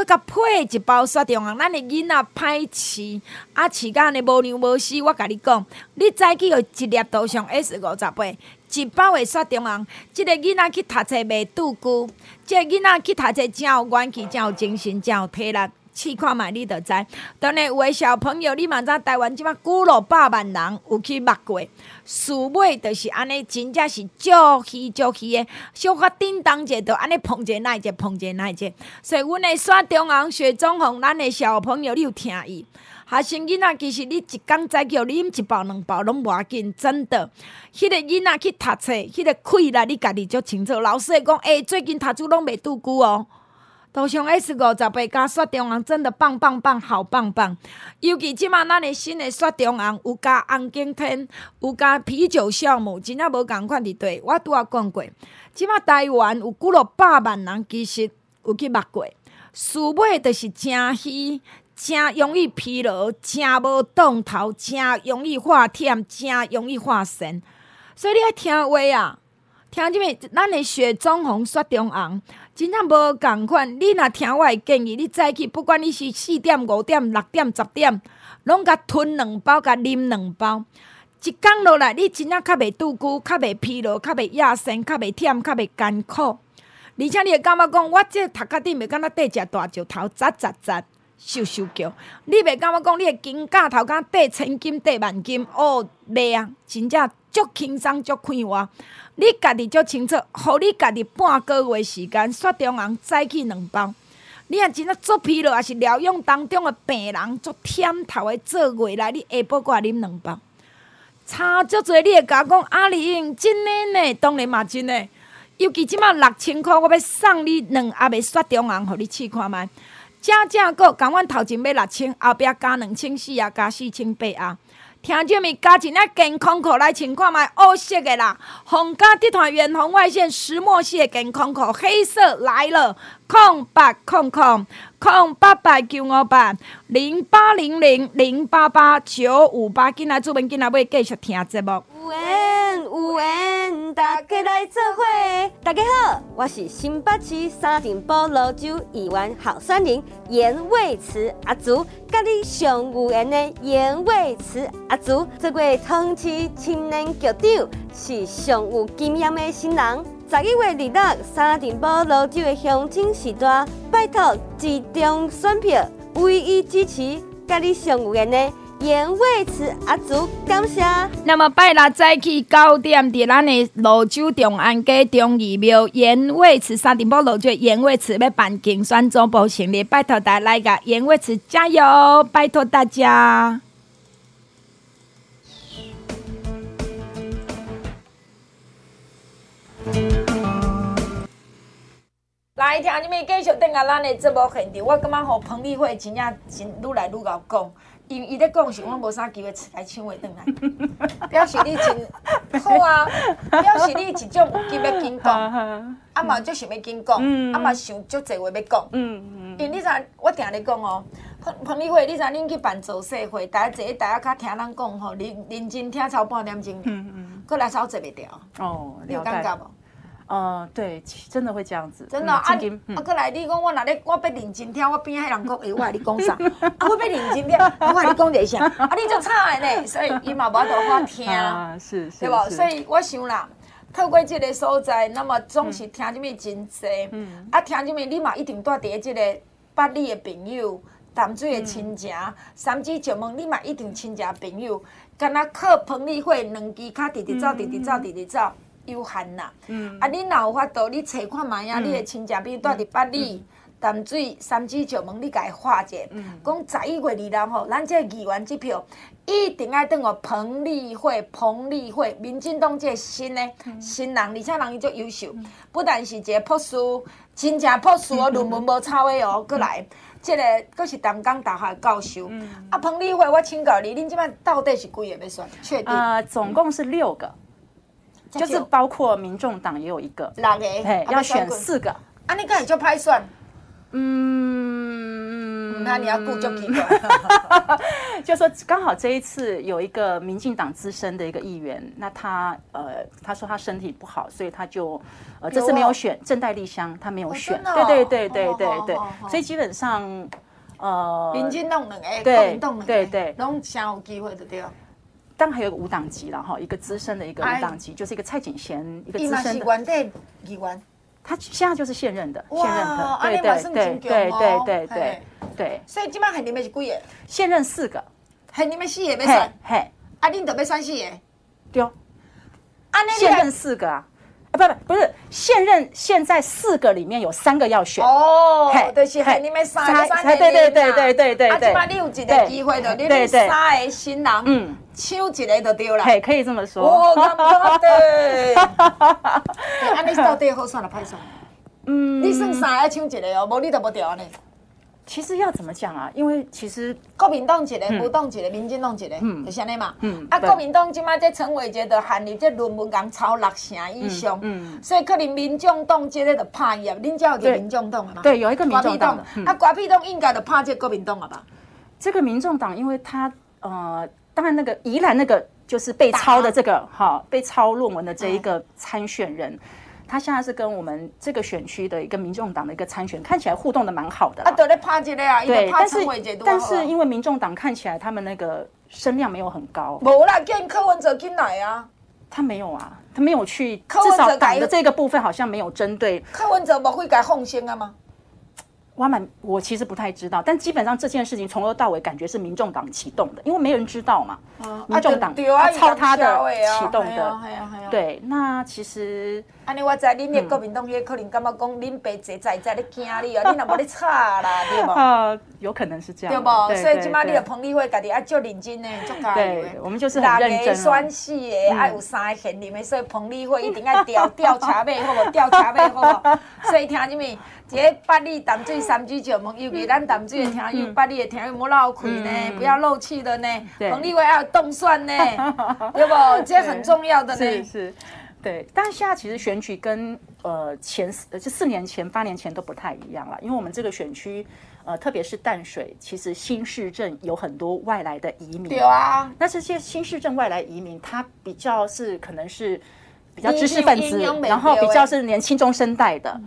佮佮配一包雪中红，咱的囡仔歹饲，啊饲甲安尼无娘无死。我甲你讲，你早起有一粒涂上 S 五十八，一包的雪中红，即、个囡仔去读册袂拄久，即、个囡仔去读册真有元气，真有精神，真有体力。试看觅你着知，当然有诶小朋友，你嘛知台湾即马几落百万人有去目过，树尾着是安尼，真正是足稀足稀诶，小可叮当者着安尼碰者耐者碰者耐者，所以阮诶山中红、雪中红，咱诶小朋友你有听伊，学生囡仔其实你一工早起啉一包两包拢无要紧，真的，迄、个囡仔去读册，迄、个气力你家己足清楚。老师会讲，诶、最近读书拢袂拄久哦。杜尚 S 五十八加雪中红真的棒棒棒，好棒棒！尤其即马咱的新的雪中红有加红景天，有加啤酒酵母，真正无共款伫对。我拄啊讲过，即马台湾有几落百万人其实有去目过，输尾就是真虚，真容易疲劳，真无动头，真容易化忝，真容易化神。所以你爱听话啊，听即个咱的雪中红、雪中红。真正无共款，你若听我诶建议，你早起不管你是四点、五点、六点、十点，拢甲吞两包，甲啉两包，一工落来，你真正较袂拄久，较袂疲劳，较袂亚身，较袂忝，较袂艰苦。而且你会感觉讲，我这头壳顶袂敢若缀只大石头，砸砸砸，咻咻叫。你袂感觉讲，你诶肩胛头敢缀千金，缀万金，哦，袂啊，真正足轻松，足快活。你家己足清楚，互你家己半个月时间，雪中红再去两包。你若真正做疲劳，也是疗养当中的病人，足忝头的做月来，你下晡过来啉两包。差足侪，你会甲我讲阿玲真的呢？当然嘛真诶。尤其即满六千箍，我要送你两盒的雪中红，互你试看觅。正正个，共阮头前买六千，后壁加两千四啊，加四千八啊。听见没？加一领健康裤来穿看卖，黑色的啦，红家集团远红外线石墨烯的健康裤，黑色来了，空八空空空八八九五八零八零零零八八九五八，进来，主编进来，要继续听节目。有缘有缘，大家来做伙。大家好，我是新北市沙尘暴老酒亿万候选人颜蔚慈阿祖，甲你上有缘的颜蔚慈阿祖，这位同期青年局长是上有经验的新人。十一月二日，沙丁堡芦洲的乡亲时代，拜托集中选票，唯一支持甲你上有缘的。颜蔚慈阿祖，感谢。那么拜六早起九点，伫咱的泸州重安街中义庙，颜蔚慈沙丁堡芦洲颜蔚慈要办竞选总部成立，拜托大家来个颜蔚慈加油，拜托大家。来听你们继续等下咱的节目现场，我感觉和彭丽慧真正真愈来愈贤讲。伊伊咧讲是，我无啥机会来抢话转来，表示你真 好啊！表示你一种有机要紧讲，啊嘛就想要紧讲，啊嘛想足侪话要讲。嗯嗯。因你知，我定咧讲哦，彭彭丽慧，你知恁去办造势会，大家坐，大家较听咱讲吼，认认真听超半点钟，嗯嗯，过来超坐袂掉。哦，你有感觉无？呃，对，真的会这样子。真的啊，啊，过来，你讲我哪里，我要认真听，我边个人讲，哎，我来你讲啥？啊，我要认真听，我甲你讲一下。啊，你就差的呢，所以伊嘛无多话听，是是，对不？所以我想啦，透过这个所在，那么总是听什物真济，嗯，啊，听什物你嘛一定带伫即个八里的朋友、淡水的亲戚、三芝石门，你嘛一定亲戚朋友，敢若靠彭丽慧两支卡直直走，直直走，直直走。有限啦，嗯、啊！你若有法度，你找看觅啊！嗯、你的亲戚比如住伫八里、淡水、三芝、石门，你甲伊画者，讲十一月二日吼，咱这个议员支票一定爱等我彭丽慧、彭丽慧，民进党这个新的新人，而且人伊足优秀，不但是一个博士，真正博士哦，论文无抄的哦，过来，这个阁是淡江大学教授。嗯、啊，彭丽慧，我请教你，恁即摆到底是几个要选？确定？啊、呃，总共是六个。就是包括民众党也有一个，哪个？嘿，要选四个。啊，你看你就拍算，嗯，那你要顾就几个。就说刚好这一次有一个民进党资深的一个议员，那他呃，他说他身体不好，所以他就呃这次没有选正代丽香，他没有选。对对对对对对，所以基本上呃，民进党两个，对对对，拢想有机会的对。当然还有一个五党籍了哈，一个资深的一个五党籍，就是一个蔡锦贤，一个资深的。议员，他现在就是现任的，现任的，对对对对对对对对。所以今晚还你们是几个？现任四个，还你们四个没算？嘿，啊，你都没算四个？对。哦，现任四个啊。啊，不不不是现任，现在四个里面有三个要选。哦，就是你们三个，对对对对对对对。啊，起码你有一个机会的，你们三个新人，嗯，抽一个就对了，嘿，可以这么说。哦，那么对。啊，你到底好算了，歹算？嗯，你算三个抽一个哦，无你都无掉呢。其实要怎么讲啊？因为其实国民党一个，无党一个，民进党一个，就是安尼嘛。啊，国民党即马这陈伟杰的含你这论文刚超六成以上，所以可能民众党这个就怕伊啊。恁家有个民众党嘛？对，有一个民众党。啊，国民党应该就怕这国民党了吧？这个民众党，因为他呃，当然那个宜兰那个就是被抄的这个哈，被抄论文的这一个参选人。他现在是跟我们这个选区的一个民众党的一个参选，看起来互动的蛮好的。啊，对，怕这个啊，对，但是但是因为民众党看起来他们那个声量没有很高。没啦，叫柯文哲进来啊。他没有啊，他没有去，至少党的这个部分好像没有针对。柯文哲不会改奉先啊吗？我蛮，我其实不太知道，但基本上这件事情从头到尾感觉是民众党启动的，因为没人知道嘛。民众党抄他的启动的。对，那其实，安尼我知恁的国民党也可能感觉讲恁爸坐在在咧惊你哦，你若无咧吵啦，对无？啊，有可能是这样，对无？所以即马你的彭丽慧家己爱足认真的，足加油的。我们就是很认真。选死的，爱有三个贤人的，所以彭丽慧一定要调调查尾，好无？调查尾，好无？所以听什么？一个八里淡水三句酒盟，尤其咱淡水的听友，八里的听友莫漏气呢，不要漏气的呢。彭丽慧要动算呢，对不？这很重要的呢。是是，对。但是现在其实选举跟呃前四就四年前、八年前都不太一样了，因为我们这个选区呃，特别是淡水，其实新市镇有很多外来的移民。有啊。那这些新市镇外来移民，他比较是可能是比较知识分子，然后比较是年轻中生代的。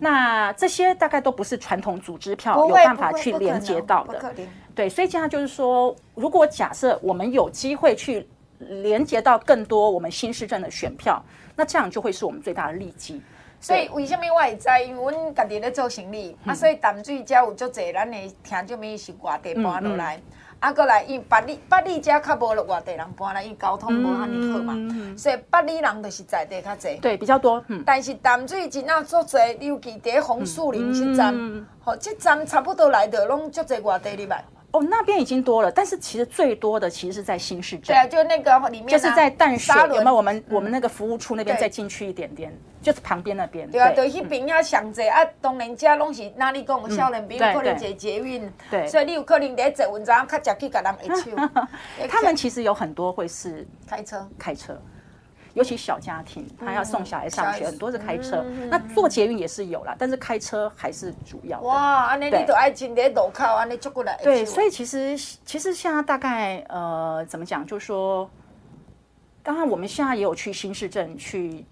那这些大概都不是传统组织票有办法去连接到的，对，所以这样就是说，如果假设我们有机会去连接到更多我们新市镇的选票，那这样就会是我们最大的利基。所以为什么我会知？因为我家己在做生意，嗯、啊，所以淡水遮有足侪咱的听众们是外地搬落来。嗯嗯啊，过来因八里八里遮较无外地人搬来，因交通无遐尼好嘛，所以八里人就是在地较侪。对，比较多。但是淡水真啊足侪，尤其伫红树林这站，吼，这站差不多来的拢足侪外地入来。哦，那边已经多了，但是其实最多的其实是在新市镇。对啊，就那个里面，就是在淡水有没有？我们我们那个服务处那边再进去一点点，就是旁边那边。对啊，对，迄边要上济啊，当然遮拢是哪里讲？少年比如可能坐捷运，对，所以你有可能在坐文章，较早去甲人一手。他们其实有很多会是开车，开车。尤其小家庭，他要送小孩上学，很多是开车。那坐捷运也是有啦，但是开车还是主要。哇，安尼你都爱进在路口，安尼坐过来。对，所以其实其实现在大概呃怎么讲，就是说，当然我们现在也有去新市镇去。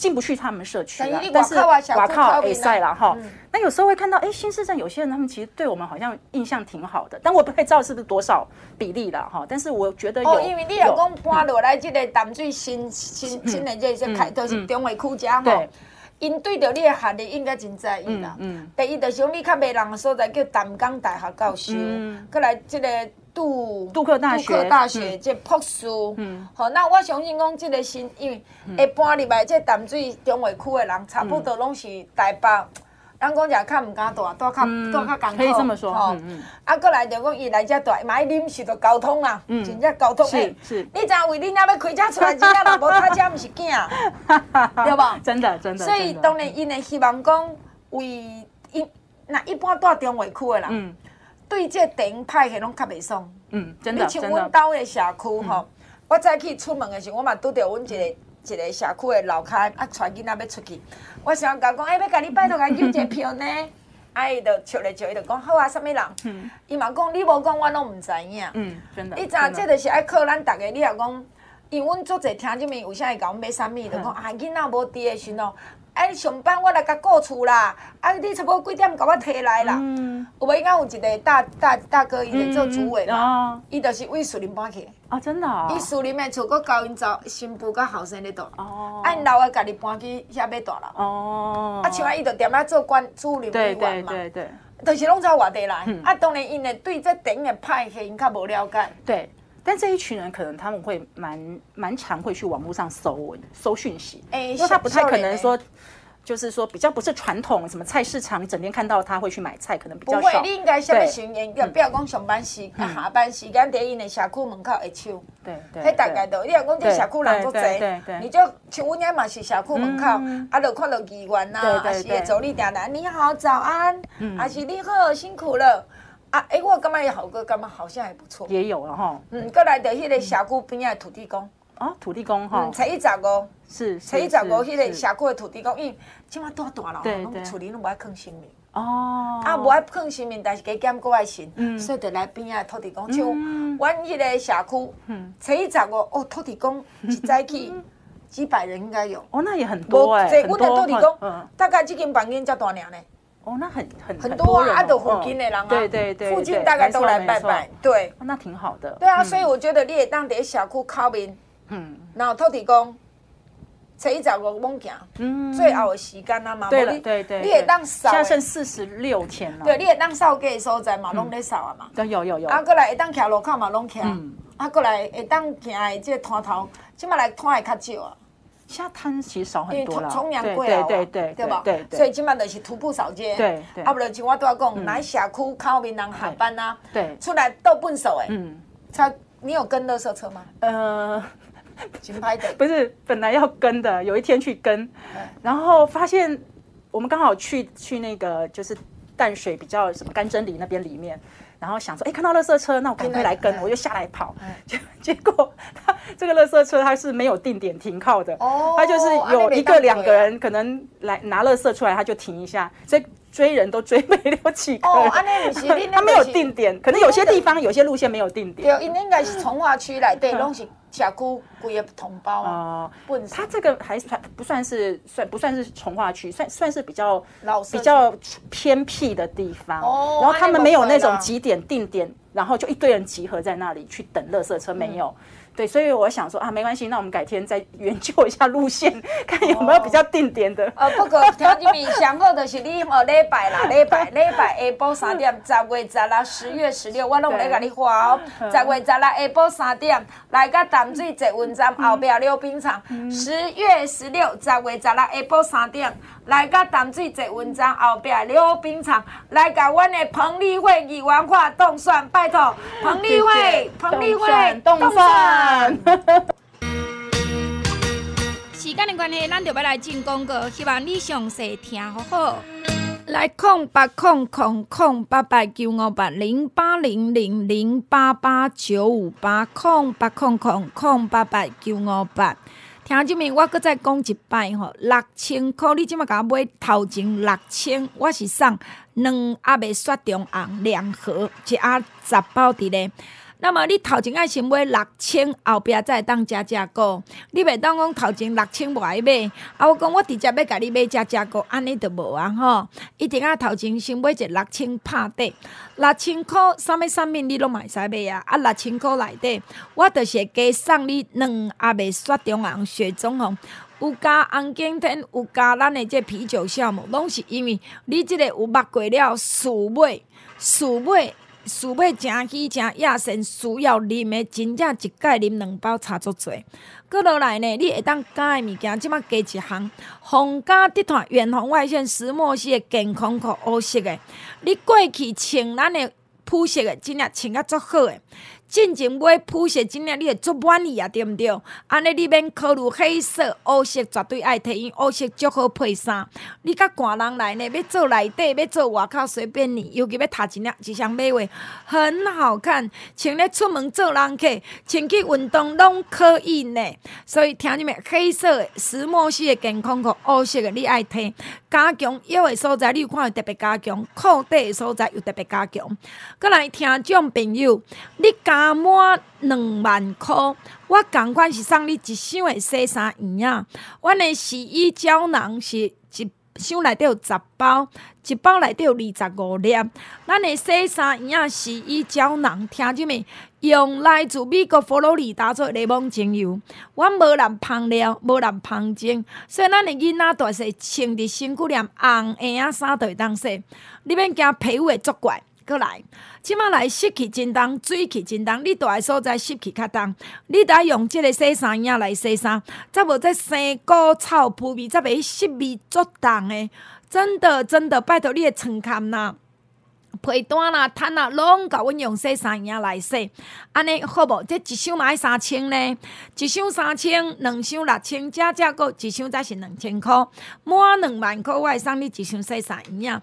进不去他们社区了，但是瓦靠比赛了哈。那有时候会看到，哎，新市镇有些人他们其实对我们好像印象挺好的，但我不太知道是不是多少比例了哈。但是我觉得有。哦，因为你老公搬落来这个淡水新新新的这些开都是中卫区家哈，因对着你的学历应该真在意啦。嗯。第一就是讲你较没人的所在叫淡江大学教授，过来这个。杜杜克大学，杜克大学这博士，嗯，好，那我相信讲这个新，因为会搬入来这淡水中卫区的人，差不多拢是台北，咱讲讲较唔敢住，住较住较艰苦，可以这么说，嗯嗯。啊，过来就讲伊来这大，买临时的交通啊，真正交通诶，是。你知为你那要开车出来，真正若无他车，毋是囝，对无？真的真的。所以当然，因会希望讲为一那一般住中卫区的人。对这电派系拢较袂爽，嗯，真的，你像阮兜的社区吼，我早起出门的时候，我嘛拄着阮一个一个社区的老开啊，带囡仔要出去，我想讲讲，哎，要甲你拜托甲你缴一个票呢，啊，伊就笑咧笑，伊就讲好啊，啥物人？嗯，伊嘛讲你无讲，我拢毋知影。嗯，真的。你知影这就是爱靠咱逐个，你若讲，因为阮足侪听即面有啥会甲阮买啥物，就讲啊，囡仔无伫的时阵。哎，上班我来甲顾厝啦，啊，你差不多几点甲我摕来啦？嗯，有无？伊讲有一个大大大哥，伊在做主委嘛，伊就是为树林搬去。哦，真的哦。伊树林的厝，阁交因查新妇甲后生咧住。哦。啊，因老的家己搬去遐买大楼。哦。啊，像啊，伊就踮遐做管，主任委员嘛。对对对。就是拢在外地来，嗯啊，当然因的对这电影的派系因较无了解。对。但这一群人可能他们会蛮蛮常会去网络上搜文、搜讯息，哎，因为他不太可能说，就是说比较不是传统什么菜市场，你整天看到他会去买菜，可能比较少。不会，你应该下面巡演，不要讲上班时、下班时间，在因的社区门口会抽。对对。迄大概都，你若讲这社区人足济，你就像阮遐嘛是社区门口，啊，就看到议员呐，还是会走你点点，你好早安，还是你好辛苦了。啊，哎，我感觉也好个，感觉好像还不错。也有了哈。嗯，过来的迄个社区边仔土地公。哦，土地公哈。初一十五。是。初一十五，迄个社区的土地公，因为即马大大了，拢厝里拢无爱囥神明。哦。啊，无爱囥神明，但是加减阁爱神，所以就来边仔土地公。像阮迄个社区，初一十五哦，土地公一早起几百人应该有。哦，那也很多哎。很多。阮的土地公，大概这间房间才大尔呢。哦，那很很很多啊，啊，都附近的人啊，对对对，附近大概都来拜拜，对，那挺好的。对啊，所以我觉得你也当在小区靠边，嗯，然后土地公，初一十五猛行，嗯，最后的时间啊嘛，对对对，你也当扫，现在剩四十六天了，对，你也当扫街的所在嘛，拢在扫啊嘛，对，有有有，啊，过来会当徛路口嘛，拢徛，啊，过来会当行的这个摊头，即马来摊的较少啊。现在摊其实少很多了，对对对对吧？对，所以基本上就是徒步扫街，对对。啊，不然像我都要讲，来社区靠边人下班啊，对，出来倒粪扫哎，嗯，他你有跟垃圾车吗？呃，金牌的。不是，本来要跟的，有一天去跟，然后发现我们刚好去去那个就是淡水比较什么干真里那边里面。然后想说，哎，看到垃圾车，那我赶快来跟，我就下来跑。结 结果，他这个垃圾车它是没有定点停靠的，它就是有一个两个人可能来拿垃圾出来，他就停一下，所以追人都追没了 几个。哦，他 没有定点，可能有些地方有些路线没有定点。对，应该是从化区来对，拢是。小姑姑也同胞啊，不，它这个还算不算是算不算是从化区，算算是比较比较偏僻的地方。哦，然后他们没有那种几点定点，然后就一堆人集合在那里去等垃圾车，没有。对，所以我想说啊，没关系，那我们改天再 研究一下路线，看有没有比较定点的。呃，不过条金明上好的是你哦，礼拜啦，礼拜礼拜下晡三点，十月十六，十月十六，我拢在给你发哦。十月十六下晡三点，来个淡水捷运站后边溜冰场。十月十六，十月十六下晡三点，来甲淡水捷运站后壁溜冰场，来甲阮的彭丽慧议员化动算，拜托彭丽慧，彭丽慧动算。时间的关系，咱就要来进广告，希望你详细听好好。来空八空空空八八九五八零八零零零八八九五八空八空空空八八九五八。听即面，我搁再讲一摆吼，六千箍，你即马甲我买头前六千，我是送两盒诶雪中红两盒，一盒十包伫咧。那么你头前爱先买六千，后壁才会当加价购。你袂当讲头前六千无爱买，啊我讲我直接要甲你买加价购，安尼就无啊吼。一定啊头前先买一六千拍底，六千箍啥物啥物你拢嘛会使买啊。啊六千箍内底，我就是加送你两盒的雪中红、雪中红，有加红景天，有加咱的这啤酒酵母，拢是因为你这个有捌过了，鼠尾鼠尾。想要诚起诚野生，需要啉的真正一盖啉两包差足济。阁落来呢，你会当加的物件，即马加一项，皇家集团远红外线石墨烯的健康裤乌色的，你过去穿咱的朴色的，真正穿甲足好诶。进前买铺鞋，真正你会足满意啊，对毋对？安尼你免考虑黑色、乌色，绝对爱体，因乌色足好配衫。你甲寒人来呢，要做内底，要做外口，随便你。尤其要踏一领一双马尾，很好看。穿咧出门做人客，穿去运动拢可以呢。所以听你们，黑色石墨烯的健康裤，乌色的你爱摕。加强腰的所在，你有看会特别加强；裤底的所在又特别加强。过来听众朋友，你加。加满两万块，我共款是送你一箱的洗衫液啊！阮的洗衣胶囊是一箱内底有十包，一包内底有二十五粒。咱的洗衫液啊，洗衣胶囊，听见没？用来自美国佛罗里达做柠檬精油，阮无人芳料，无人芳精，所以咱的囡仔大细穿伫身躯连红衣仔衫都会当洗，你免惊皮肤会作怪。过来，即马来湿气真重，水气真重，你住的所在湿气较重，你得用即个洗衫液来洗衫，则无这生菇臭扑味，则袂湿味足重的，真的真的，拜托你诶床坎呐。被单啦、毯啦，拢甲阮用洗衫液来洗，安尼好无？这一箱嘛爱三千呢，一箱三千，两箱六千，加加个一箱才是两千箍，满两万箍我会送你一箱洗衫液。啊，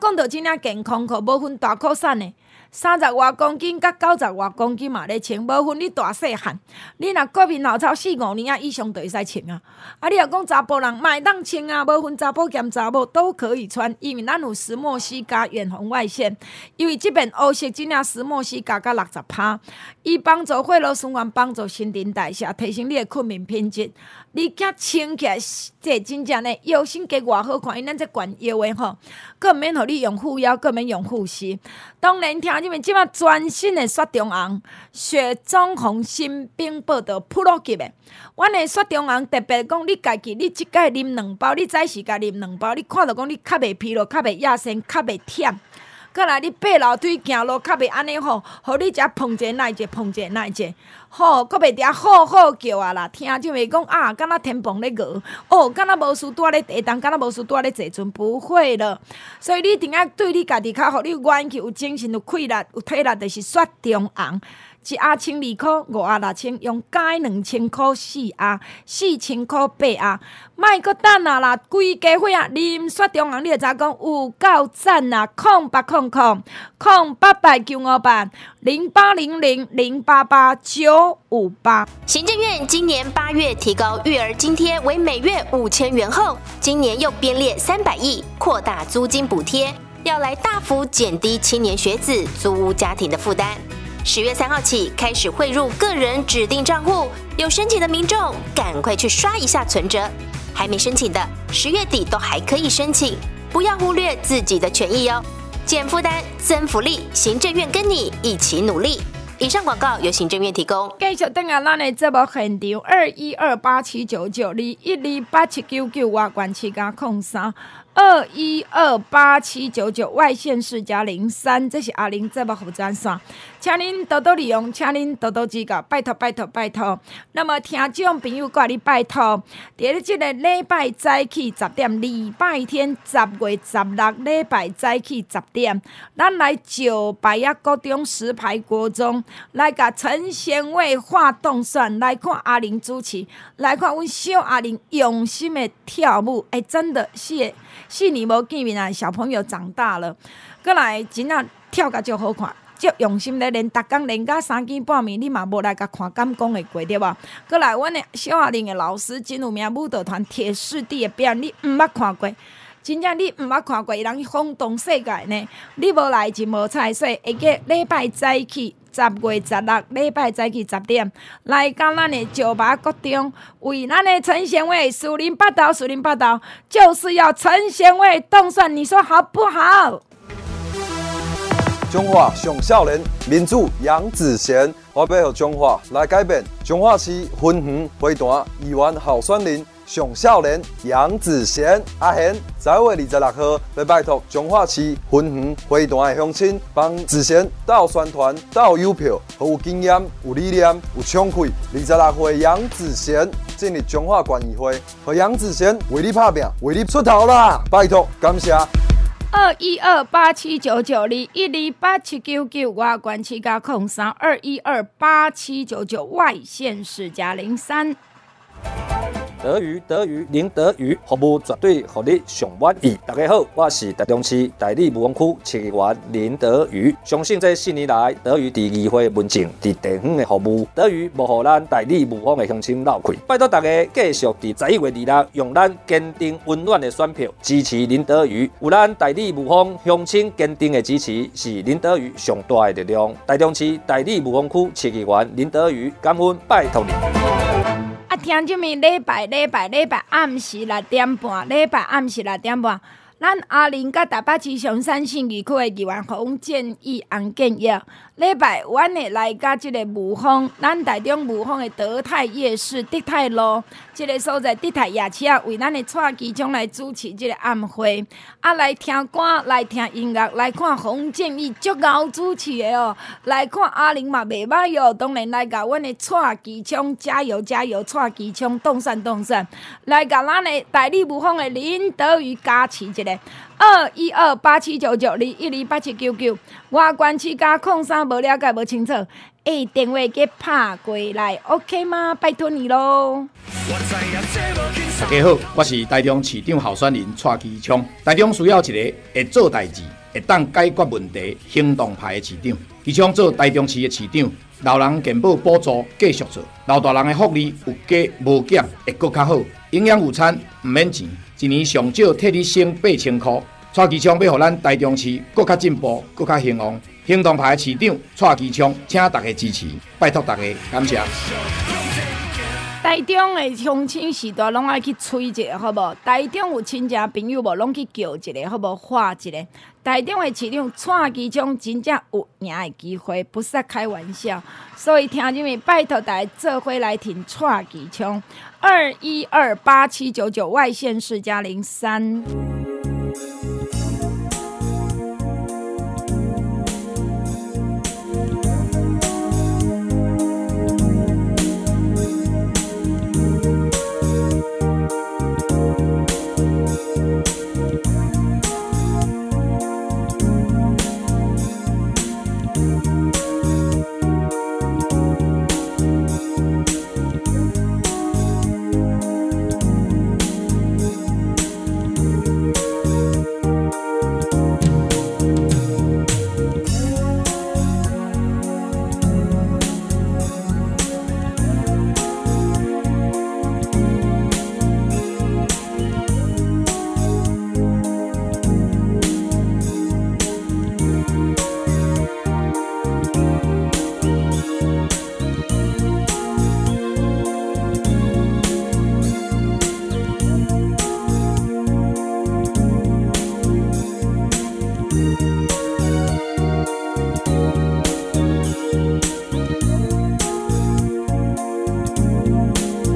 讲到即领健康裤，无分大扩散呢。三十外公斤甲九十外公斤嘛咧穿，无分你大细汉。你若过敏老超四五年啊以上，就会使穿啊。啊，你若讲查甫人嘛会当穿啊，无分查甫兼查某都可以穿，因为咱有石墨烯加远红外线。因为即边乌色真正石墨烯加到六十帕，伊帮助血液循环，帮助新陈代谢，提升你的睡眠品质。你家穿起来，这真正呢腰身加偌好看，因咱这管腰诶吼，更免互你用护腰，更免用护膝。当然听你们即马全新的雪中红、雪中红新兵报道普罗级的，阮诶雪中红特别讲，你家己你即个啉两包，你早时甲啉两包，你看到讲你较袂疲劳，较袂亚身，较袂忝。过来你爬楼梯行路较袂安尼吼，互你遮碰者耐者，碰者耐者，吼，阁袂得好好叫啊啦，听就袂讲啊，敢若天崩咧月，哦，敢若无事拄仔咧地当，敢若无事蹛咧坐船，不会了。所以你一定要对你家己较好，你元气有精神有气力有体力，就是雪中红。一盒千二箍，五盒六千，用加两千箍四盒，四千箍八盒。莫阁等啊啦，规家伙啊！啉雪中红，你会知影讲有够赞啊！空八空空空八八九五八零八零零零八八九五八。行政院今年八月提高育儿津贴为每月五千元后，今年又编列三百亿扩大租金补贴，要来大幅减低青年学子租屋家庭的负担。十月三号起开始汇入个人指定账户，有申请的民众赶快去刷一下存折，还没申请的十月底都还可以申请，不要忽略自己的权益哦。减负担增福利，行政院跟你一起努力。以上广告由行政院提供。继续等下咱的节目现场二一二八七九九二一二八七九九外关七加空三。二一二八七九九外县市加零三，这是阿玲这么服务专线，请您多多利用，请您多多指教，拜托拜托拜托。那么听众朋友，挂你拜托，在这个礼拜早起十点，礼拜天十月十六礼拜早起十点，咱来九百一高中石牌国中来甲陈贤伟画动算，来看阿玲主持，来看阮小阿玲用心的跳舞，哎、真的是。四年无见面啊，小朋友长大了，过来真正跳甲就好看，就用心咧练，逐工练甲三更半暝，你嘛无来甲看敢讲会过对无？过来，阮的小阿玲的老师真有名舞蹈团铁师弟的表，你毋捌看过？真正你毋捌看过，人轰动世界呢？你无来就无彩，所以下个礼拜早起。十月十六礼拜早起十点，来到咱的九八国中，为咱的陈贤伟树林八道，树林八道就是要陈贤伟动算，你说好不好？中华上少年民主杨子贤，我要和中华来改变，中华市分园会团议员候选人。上少年杨子贤阿贤，十月二十六号要拜托彰化市分园会团的乡亲，帮子贤到宣传、到邮票，和有经验、有理念、有创气。二十六岁杨子贤进入彰化县议会，和杨子贤为你拍拼，为你出头啦！拜托，感谢。二一二八七九九二一二八七九九外关七加空三二一二八七九九外县市加零三。德语，德语，林德语，服务绝对让你上满意。大家好，我是台中市大里雾峰区市议员林德语。相信这四年来，德语伫议会问政、伫地方的服务，德语无让咱大里雾峰的乡亲流气。拜托大家继续伫十一月二日，用咱坚定温暖的选票支持林德语。有咱大里雾峰乡亲坚定的支持，是林德语上大的力量。台中市大里雾峰区市议员林德语，感恩拜托你。听这么礼拜礼拜礼拜暗时六点半，礼拜暗时六点半，咱阿玲甲台北市上山信义区的议员洪建义洪建议。礼拜，阮会来甲即个武峰，咱台中武峰的德泰夜市、德泰路，即、个所在德泰夜市啊，为咱的蔡其昌来主持即个晚会，啊，来听歌，来听音乐，来看洪建义足够主持的哦，来看阿玲嘛袂歹哟，当然来甲阮的蔡其昌加油加油，蔡其昌动算动算，来甲咱的大里武峰的林德宇加持一个。二一二八七九九二一二八七九九，我关七加空三，无了解无清楚，诶，电话给拍过来，OK 吗？拜托你喽。大家好，我是台中市长候选人蔡其昌。台中需要一个会做代志、会当解决问题、行动派的市长。其昌做台中市的市长，老人健保补助继续做，老大人的福利有加无减，会搁较好，营养午餐唔免钱。一年上少替你省八千块，蔡其昌要互咱台中市更较进步、更较兴旺。行动派市长蔡其昌，请大家支持，拜托大家，感谢。台中的乡亲时代拢爱去催一下，好无？台中有亲戚朋友无，拢去叫一下，好无？画一个。台中的市长蔡其昌真正有赢的机会，不是开玩笑。所以听众们拜托台做回来听蔡其昌。二一二八七九九外线是加零三。